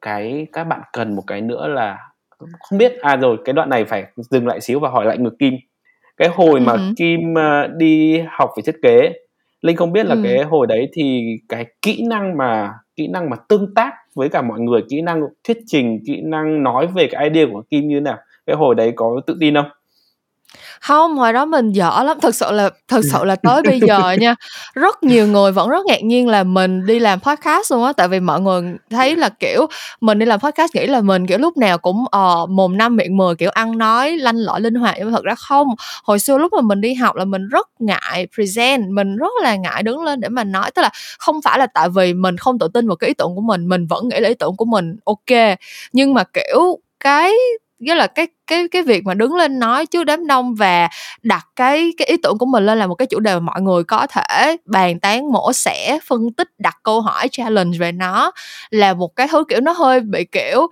cái các bạn cần một cái nữa là không biết à rồi cái đoạn này phải dừng lại xíu và hỏi lại ngược kim cái hồi mà uh-huh. kim uh, đi học về thiết kế linh không biết là uh-huh. cái hồi đấy thì cái kỹ năng mà kỹ năng mà tương tác với cả mọi người kỹ năng thuyết trình kỹ năng nói về cái idea của kim như thế nào cái hồi đấy có tự tin không không hồi đó mình dở lắm. Thực sự là thực sự là tới bây giờ nha rất nhiều người vẫn rất ngạc nhiên là mình đi làm podcast luôn á. Tại vì mọi người thấy là kiểu mình đi làm podcast nghĩ là mình kiểu lúc nào cũng uh, mồm năm miệng mười kiểu ăn nói lanh lợi linh hoạt. Nhưng mà thật ra không. Hồi xưa lúc mà mình đi học là mình rất ngại present mình rất là ngại đứng lên để mà nói. Tức là không phải là tại vì mình không tự tin vào cái ý tưởng của mình mình vẫn nghĩ là ý tưởng của mình ok. Nhưng mà kiểu cái nghĩa là cái cái cái việc mà đứng lên nói trước đám đông và đặt cái cái ý tưởng của mình lên là một cái chủ đề mà mọi người có thể bàn tán, mổ xẻ, phân tích, đặt câu hỏi, challenge về nó là một cái thứ kiểu nó hơi bị kiểu,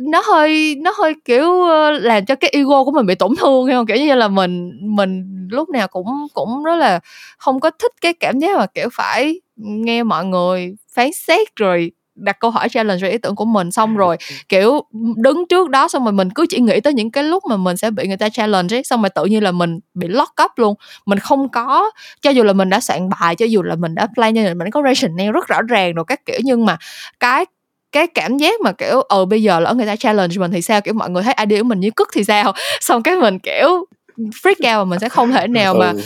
nó hơi nó hơi kiểu ờ, làm cho cái ego của mình bị tổn thương hay không? Kiểu như là mình mình lúc nào cũng cũng rất là không có thích cái cảm giác mà kiểu phải nghe mọi người phán xét rồi đặt câu hỏi challenge về ý tưởng của mình xong rồi kiểu đứng trước đó xong rồi mình cứ chỉ nghĩ tới những cái lúc mà mình sẽ bị người ta challenge ấy xong rồi tự nhiên là mình bị lock up luôn. Mình không có cho dù là mình đã soạn bài cho dù là mình đã plan như mình có rationale rất rõ ràng rồi các kiểu nhưng mà cái cái cảm giác mà kiểu ờ bây giờ lỡ người ta challenge mình thì sao? Kiểu mọi người thấy idea của mình như cức thì sao? Xong cái mình kiểu freak out và mình sẽ không thể nào mà ừ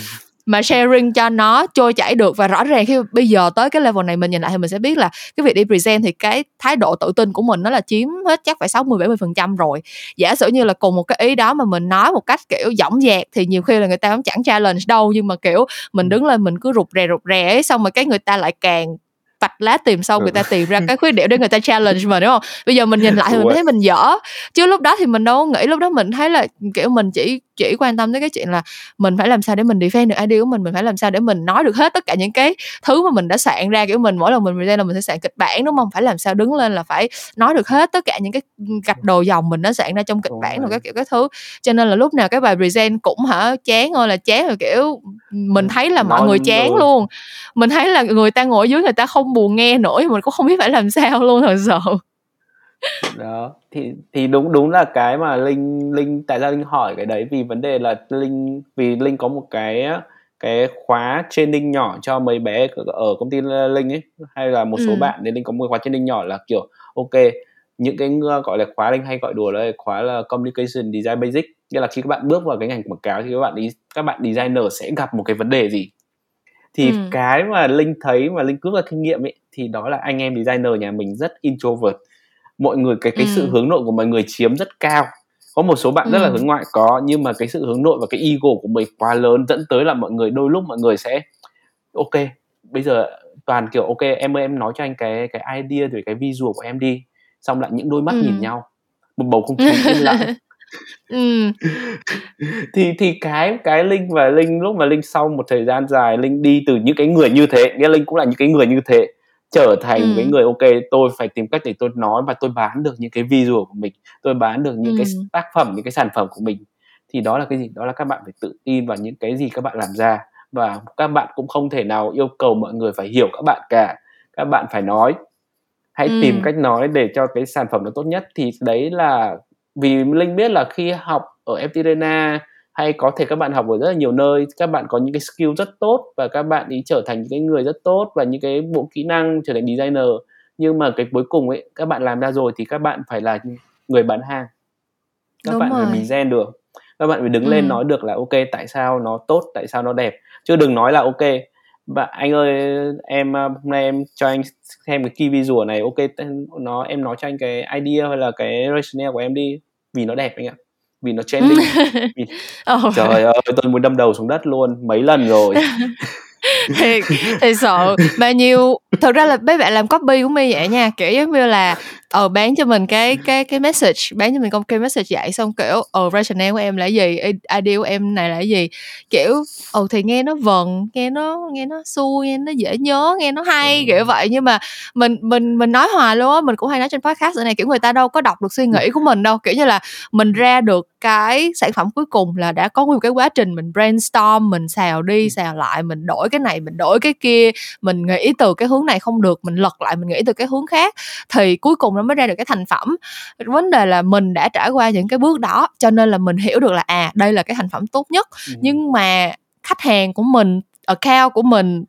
mà sharing cho nó trôi chảy được. Và rõ ràng khi bây giờ tới cái level này mình nhìn lại thì mình sẽ biết là cái việc đi present thì cái thái độ tự tin của mình nó là chiếm hết chắc phải 60 70 phần trăm rồi. Giả sử như là cùng một cái ý đó mà mình nói một cách kiểu dõng dạc thì nhiều khi là người ta cũng chẳng challenge đâu. Nhưng mà kiểu mình đứng lên mình cứ rụt rè rụt rè ấy xong rồi cái người ta lại càng vạch lá tìm sâu người ta tìm ra cái khuyết điểm để người ta challenge mình đúng không? Bây giờ mình nhìn lại thì mình thấy mình dở. Chứ lúc đó thì mình đâu nghĩ lúc đó mình thấy là kiểu mình chỉ chỉ quan tâm tới cái chuyện là mình phải làm sao để mình defend được idea của mình mình phải làm sao để mình nói được hết tất cả những cái thứ mà mình đã soạn ra kiểu mình mỗi lần mình present là mình sẽ soạn kịch bản đúng không? Phải làm sao đứng lên là phải nói được hết tất cả những cái gạch đầu dòng mình đã soạn ra trong kịch bản rồi các kiểu các thứ. Cho nên là lúc nào cái bài present cũng hả chán ơi là chán rồi kiểu mình thấy là mọi người chán luôn. mình thấy là người ta ngồi dưới người ta không buồn nghe nổi mình cũng không biết phải làm sao luôn thật sự đó thì thì đúng đúng là cái mà linh linh tại sao linh hỏi cái đấy vì vấn đề là linh vì linh có một cái cái khóa training nhỏ cho mấy bé ở công ty linh ấy hay là một số ừ. bạn thì linh có một khóa training nhỏ là kiểu ok những cái gọi là khóa linh hay gọi đùa là khóa là communication design basic nghĩa là khi các bạn bước vào cái ngành quảng cáo thì các bạn đi các bạn designer sẽ gặp một cái vấn đề gì thì ừ. cái mà linh thấy mà linh rút ra kinh nghiệm ấy thì đó là anh em designer nhà mình rất introvert mọi người cái cái ừ. sự hướng nội của mọi người chiếm rất cao có một số bạn ừ. rất là hướng ngoại có nhưng mà cái sự hướng nội và cái ego của mình quá lớn dẫn tới là mọi người đôi lúc mọi người sẽ ok bây giờ toàn kiểu ok em ơi em nói cho anh cái cái idea rồi cái visual của em đi xong lại những đôi mắt ừ. nhìn nhau một bầu không khí yên lặng ừ. thì thì cái cái linh và linh lúc mà linh sau một thời gian dài linh đi từ những cái người như thế nghĩa linh cũng là những cái người như thế trở thành ừ. cái người ok tôi phải tìm cách để tôi nói và tôi bán được những cái visual của mình tôi bán được những ừ. cái tác phẩm những cái sản phẩm của mình thì đó là cái gì đó là các bạn phải tự tin vào những cái gì các bạn làm ra và các bạn cũng không thể nào yêu cầu mọi người phải hiểu các bạn cả các bạn phải nói hãy ừ. tìm cách nói để cho cái sản phẩm nó tốt nhất thì đấy là vì linh biết là khi học ở FT Arena hay có thể các bạn học ở rất là nhiều nơi các bạn có những cái skill rất tốt và các bạn ý trở thành những cái người rất tốt và những cái bộ kỹ năng trở thành designer. Nhưng mà cái cuối cùng ấy các bạn làm ra rồi thì các bạn phải là người bán hàng. Các Đúng bạn rồi. phải mình gen được. Các bạn phải đứng ừ. lên nói được là ok tại sao nó tốt tại sao nó đẹp? Chứ đừng nói là ok và anh ơi em hôm nay em cho anh xem cái key visual này ok nó em nói cho anh cái idea hay là cái rationale của em đi vì nó đẹp anh ạ vì nó trending vì... oh. trời ơi tôi muốn đâm đầu xuống đất luôn mấy lần rồi thì thì sợ. Bao nhiêu thật ra là mấy bạn làm copy của mi vậy nha kiểu giống như là ờ bán cho mình cái cái cái message bán cho mình công cái message vậy xong kiểu ờ rationale của em là gì idea của em này là gì. Kiểu ờ thì nghe nó vần nghe nó nghe nó xui nghe nó dễ nhớ nghe nó hay kiểu vậy. Nhưng mà mình mình mình nói hoài luôn á mình cũng hay nói trên podcast này kiểu người ta đâu có đọc được suy nghĩ của mình đâu. Kiểu như là mình ra được cái sản phẩm cuối cùng là đã có một cái quá trình mình brainstorm mình xào đi xào lại mình đổi cái này mình đổi cái kia mình nghĩ từ cái hướng này không được mình lật lại mình nghĩ từ cái hướng khác thì cuối cùng nó mới ra được cái thành phẩm. Vấn đề là mình đã trải qua những cái bước đó cho nên là mình hiểu được là à đây là cái thành phẩm tốt nhất. Ừ. nhưng mà khách hàng của mình account của mình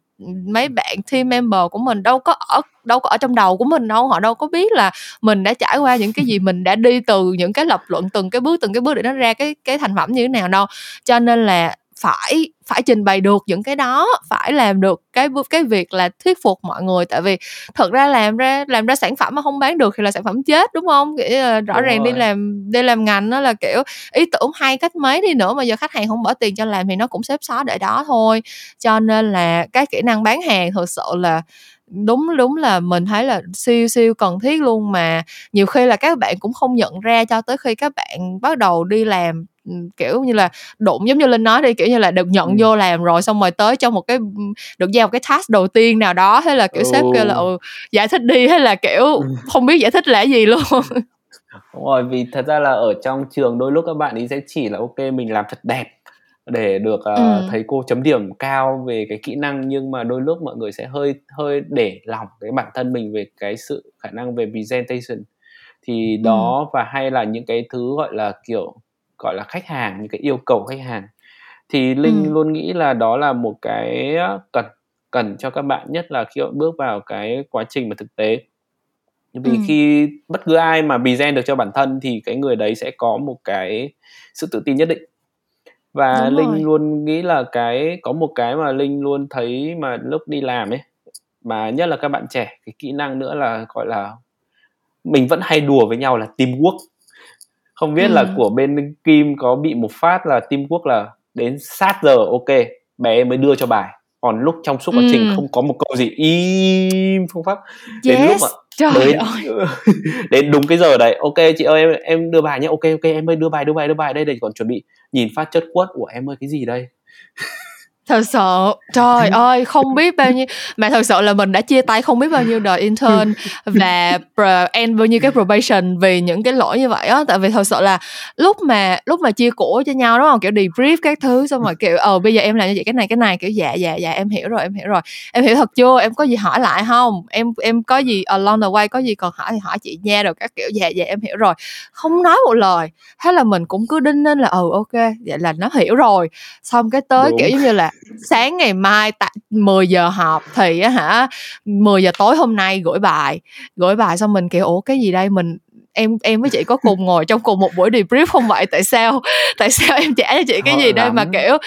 mấy bạn team member của mình đâu có ở đâu có ở trong đầu của mình đâu họ đâu có biết là mình đã trải qua những cái gì mình đã đi từ những cái lập luận từng cái bước từng cái bước để nó ra cái cái thành phẩm như thế nào đâu. Cho nên là phải phải trình bày được những cái đó phải làm được cái cái việc là thuyết phục mọi người. Tại vì thật ra làm ra làm ra sản phẩm mà không bán được thì là sản phẩm chết đúng không? Kiểu rõ đúng ràng rồi. đi làm đi làm ngành đó là kiểu ý tưởng hay cách mấy đi nữa mà giờ khách hàng không bỏ tiền cho làm thì nó cũng xếp xó để đó thôi. Cho nên là cái kỹ năng bán hàng thật sự là đúng đúng là mình thấy là siêu siêu cần thiết luôn mà nhiều khi là các bạn cũng không nhận ra cho tới khi các bạn bắt đầu đi làm kiểu như là đụng giống như linh nói đi kiểu như là được nhận ừ. vô làm rồi xong rồi tới trong một cái được giao một cái task đầu tiên nào đó hay là kiểu ừ. sếp kêu là ừ, giải thích đi hay là kiểu không biết giải thích là gì luôn đúng rồi vì thật ra là ở trong trường đôi lúc các bạn ấy sẽ chỉ là ok mình làm thật đẹp để được uh, ừ. thầy cô chấm điểm cao về cái kỹ năng nhưng mà đôi lúc mọi người sẽ hơi hơi để lòng cái bản thân mình về cái sự khả năng về presentation thì đó ừ. và hay là những cái thứ gọi là kiểu gọi là khách hàng những cái yêu cầu khách hàng thì linh ừ. luôn nghĩ là đó là một cái cần cần cho các bạn nhất là khi bước vào cái quá trình mà thực tế vì ừ. khi bất cứ ai mà present được cho bản thân thì cái người đấy sẽ có một cái sự tự tin nhất định và Đúng linh rồi. luôn nghĩ là cái có một cái mà linh luôn thấy mà lúc đi làm ấy mà nhất là các bạn trẻ cái kỹ năng nữa là gọi là mình vẫn hay đùa với nhau là teamwork không biết ừ. là của bên Kim có bị một phát là teamwork là đến sát giờ ok bé mới đưa cho bài còn lúc trong suốt quá trình ừ. không có một câu gì im phương pháp yes. đến lúc mà Trời đến, ơi. đến đúng cái giờ đấy ok chị ơi em em đưa bài nhé ok ok em ơi đưa bài đưa bài đưa bài đây để còn chuẩn bị nhìn phát chất quất của em ơi cái gì đây thật sự. Trời ơi không biết bao nhiêu mà thật sự là mình đã chia tay không biết bao nhiêu đời intern và end bao nhiêu cái probation vì những cái lỗi như vậy á. Tại vì thật sự là lúc mà lúc mà chia của cho nhau đúng không? Kiểu debrief các thứ xong rồi kiểu ờ bây giờ em làm như vậy cái này cái này. Kiểu dạ dạ dạ em hiểu rồi em hiểu rồi. Em hiểu thật chưa? Em có gì hỏi lại không? Em em có gì along the way có gì còn hỏi thì hỏi chị nha rồi các kiểu. Dạ dạ em hiểu rồi. Không nói một lời. Thế là mình cũng cứ đinh nên là ừ ok vậy là nó hiểu rồi. Xong cái tới Đúng. kiểu như là sáng ngày mai tại 10 giờ họp thì á hả 10 giờ tối hôm nay gửi bài gửi bài xong mình kiểu ủa cái gì đây? Mình em em với chị có cùng ngồi trong cùng một buổi debrief không vậy? Tại sao tại sao em trả cho chị cái gì đây? Mà kiểu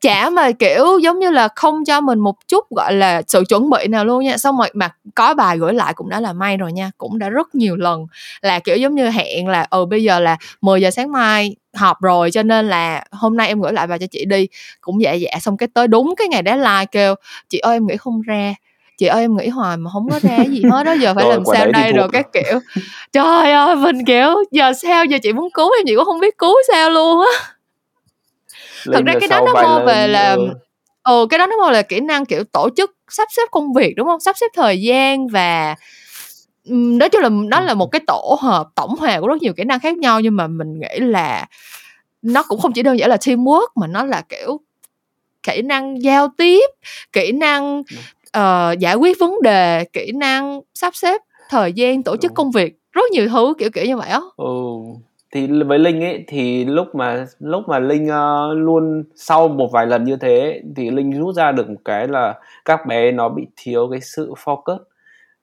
trả mà kiểu giống như là không cho mình một chút gọi là sự chuẩn bị nào luôn nha. Xong rồi mà có bài gửi lại cũng đã là may rồi nha cũng đã rất nhiều lần. Là kiểu giống như hẹn là ừ bây giờ là 10 giờ sáng mai họp rồi cho nên là hôm nay em gửi lại bài cho chị đi. Cũng dạ dạ xong cái tới đúng cái ngày deadline kêu chị ơi em nghĩ không ra. Chị ơi em nghĩ hoài mà không có ra gì hết đó giờ phải rồi, làm sao đây rồi các kiểu. Trời ơi mình kiểu giờ sao giờ chị muốn cứu em? Chị cũng không biết cứu sao luôn á. Thật ra cái đó nó mô về là ừ. ừ cái đó nó mô là kỹ năng kiểu tổ chức sắp xếp công việc đúng không? Sắp xếp thời gian và nói chung là nó là một cái tổ hợp tổng hòa của rất nhiều kỹ năng khác nhau nhưng mà mình nghĩ là nó cũng không chỉ đơn giản là teamwork mà nó là kiểu kỹ năng giao tiếp kỹ năng uh, giải quyết vấn đề kỹ năng sắp xếp thời gian tổ chức công việc rất nhiều thứ kiểu kiểu như vậy á. Ừ thì với linh ấy thì lúc mà lúc mà linh uh, luôn sau một vài lần như thế thì linh rút ra được một cái là các bé nó bị thiếu cái sự focus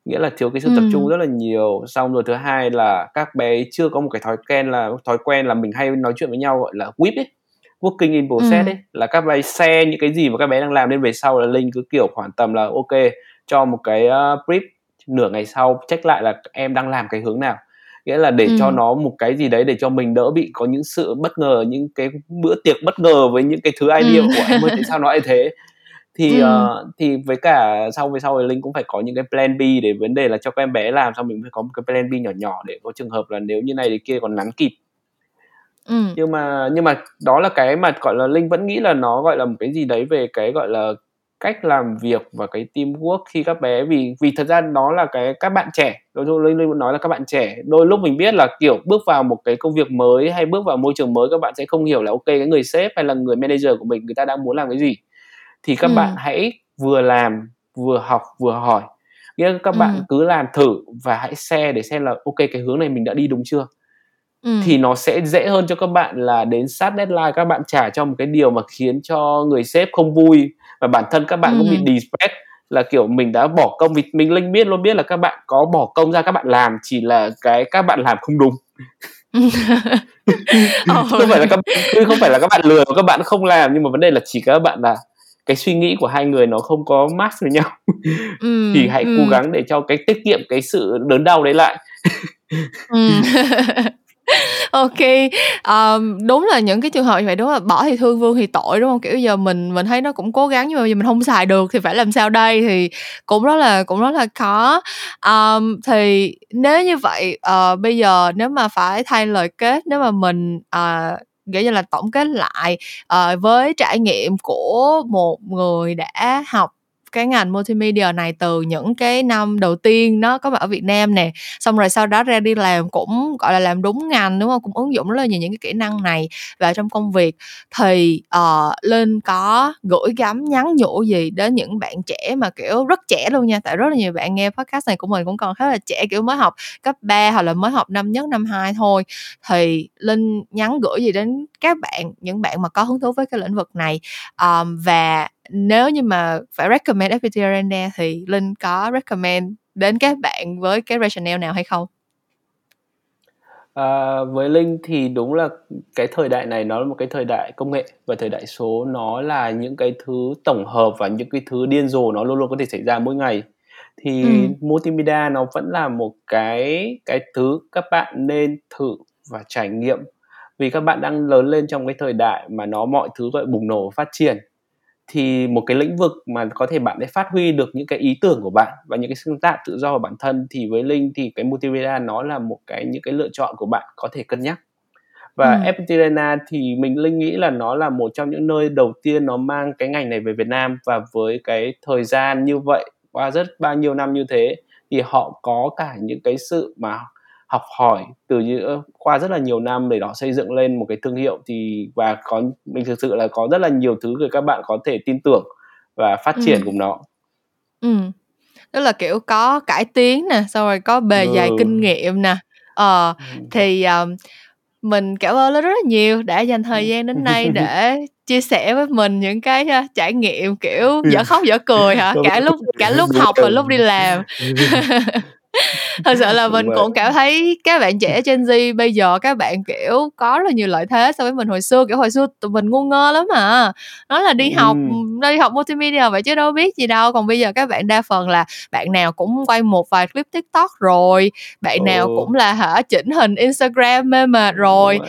nghĩa là thiếu cái sự ừ. tập trung rất là nhiều xong rồi thứ hai là các bé chưa có một cái thói quen là thói quen là mình hay nói chuyện với nhau gọi là whip ấy working in process ừ. ấy là các bé share những cái gì mà các bé đang làm nên về sau là linh cứ kiểu khoảng tầm là ok cho một cái uh, brief nửa ngày sau check lại là em đang làm cái hướng nào nghĩa là để ừ. cho nó một cái gì đấy để cho mình đỡ bị có những sự bất ngờ những cái bữa tiệc bất ngờ với những cái thứ idea ừ. của em ơi tại sao nó lại thế thì ừ. uh, thì với cả sau về sau thì linh cũng phải có những cái plan B để vấn đề là cho các em bé làm xong mình phải có một cái plan B nhỏ nhỏ để có trường hợp là nếu như này thì kia còn nắn kịp ừ. nhưng mà nhưng mà đó là cái mà gọi là linh vẫn nghĩ là nó gọi là một cái gì đấy về cái gọi là cách làm việc và cái teamwork khi các bé vì vì thật ra nó là cái các bạn trẻ đôi lúc linh linh nói là các bạn trẻ đôi lúc mình biết là kiểu bước vào một cái công việc mới hay bước vào môi trường mới các bạn sẽ không hiểu là ok cái người sếp hay là người manager của mình người ta đang muốn làm cái gì thì các ừ. bạn hãy vừa làm vừa học vừa hỏi nghĩa là các ừ. bạn cứ làm thử và hãy share để xem là ok cái hướng này mình đã đi đúng chưa ừ. thì nó sẽ dễ hơn cho các bạn là đến sát deadline các bạn trả cho một cái điều mà khiến cho người sếp không vui và bản thân các bạn ừ. cũng bị distress là kiểu mình đã bỏ công vì mình linh biết luôn biết là các bạn có bỏ công ra các bạn làm chỉ là cái các bạn làm không đúng không phải là các không phải là các bạn lừa mà các bạn không làm nhưng mà vấn đề là chỉ các bạn là cái suy nghĩ của hai người nó không có match với nhau. Ừ, thì hãy ừ. cố gắng để cho cái tiết kiệm cái sự đớn đau đấy lại. Ừ. ok um, đúng là những cái trường hợp như vậy đúng là bỏ thì thương vương thì tội đúng không? Kiểu giờ mình mình thấy nó cũng cố gắng nhưng mà giờ mình không xài được thì phải làm sao đây? Thì cũng rất là cũng rất là khó. Um, thì nếu như vậy uh, bây giờ nếu mà phải thay lời kết nếu mà mình uh, nghĩa như là tổng kết lại uh, với trải nghiệm của một người đã học cái ngành multimedia này từ những cái năm đầu tiên nó có mặt ở Việt Nam nè. Xong rồi sau đó ra đi làm cũng gọi là làm đúng ngành đúng không? Cũng ứng dụng rất là nhiều những cái kỹ năng này vào trong công việc. Thì uh, linh có gửi gắm nhắn nhủ gì đến những bạn trẻ mà kiểu rất trẻ luôn nha tại rất là nhiều bạn nghe podcast này của mình cũng còn khá là trẻ kiểu mới học cấp 3 hoặc là mới học năm nhất năm hai thôi. Thì linh nhắn gửi gì đến các bạn những bạn mà có hứng thú với cái lĩnh vực này um, và nếu như mà phải recommend FPT Arena thì Linh có recommend đến các bạn với cái rationale nào hay không? À, với Linh thì đúng là cái thời đại này nó là một cái thời đại công nghệ và thời đại số nó là những cái thứ tổng hợp và những cái thứ điên rồ nó luôn luôn có thể xảy ra mỗi ngày thì ừ. multimedia nó vẫn là một cái cái thứ các bạn nên thử và trải nghiệm vì các bạn đang lớn lên trong cái thời đại mà nó mọi thứ gọi bùng nổ phát triển thì một cái lĩnh vực mà có thể bạn để phát huy được những cái ý tưởng của bạn và những cái sáng tạo tự do của bản thân thì với linh thì cái multimedia nó là một cái những cái lựa chọn của bạn có thể cân nhắc và ừ. FPT Arena thì mình linh nghĩ là nó là một trong những nơi đầu tiên nó mang cái ngành này về Việt Nam và với cái thời gian như vậy qua rất bao nhiêu năm như thế thì họ có cả những cái sự mà học hỏi từ những qua rất là nhiều năm để họ xây dựng lên một cái thương hiệu thì và có mình thực sự là có rất là nhiều thứ để các bạn có thể tin tưởng và phát triển ừ. cùng nó. Ừ. Tức là kiểu có cải tiến nè xong rồi có bề ừ. dày kinh nghiệm nè. Ờ ừ. thì um, mình cảm ơn rất là nhiều đã dành thời gian đến nay để chia sẻ với mình những cái uh, trải nghiệm kiểu dở khóc dở cười hả? Cả lúc cả lúc học và lúc đi làm thật sự là mình cũng cảm thấy các bạn trẻ Gen Z bây giờ các bạn kiểu có rất là nhiều lợi thế so với mình hồi xưa. Kiểu hồi xưa tụi mình ngu ngơ lắm mà nó là đi học ừ. đi học multimedia vậy chứ đâu biết gì đâu. Còn bây giờ các bạn đa phần là bạn nào cũng quay một vài clip tiktok rồi bạn ừ. nào cũng là hả chỉnh hình instagram mê mệt rồi.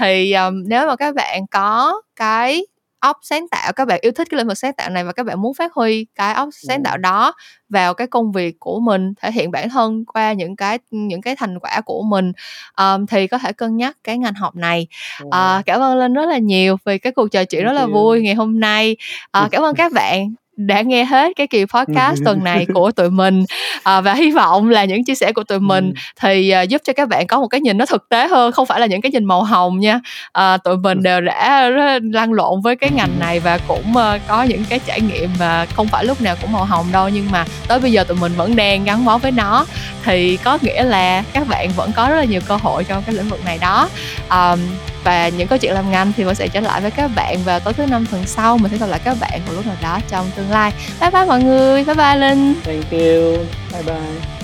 thì um, nếu mà các bạn có cái óc sáng tạo các bạn yêu thích cái lĩnh vực sáng tạo này và các bạn muốn phát huy cái óc sáng tạo đó vào cái công việc của mình thể hiện bản thân qua những cái những cái thành quả của mình um, thì có thể cân nhắc cái ngành học này. Uh, cảm ơn linh rất là nhiều vì cái cuộc trò chuyện rất là vui ngày hôm nay. Uh, cảm ơn các bạn đã nghe hết cái kỳ podcast tuần này của tụi mình à, và hy vọng là những chia sẻ của tụi mình thì uh, giúp cho các bạn có một cái nhìn nó thực tế hơn không phải là những cái nhìn màu hồng nha. À, tụi mình đều đã lăn lộn với cái ngành này và cũng uh, có những cái trải nghiệm mà không phải lúc nào cũng màu hồng đâu nhưng mà tới bây giờ tụi mình vẫn đang gắn bó với nó. Thì có nghĩa là các bạn vẫn có rất là nhiều cơ hội trong cái lĩnh vực này đó. Um, và những câu chuyện làm ngành thì mình sẽ trở lại với các bạn vào tối thứ năm tuần sau. Mình sẽ gặp lại các bạn một lúc nào đó trong tương lai. Bye bye mọi người. Bye bye, linh. Thank you. Bye bye.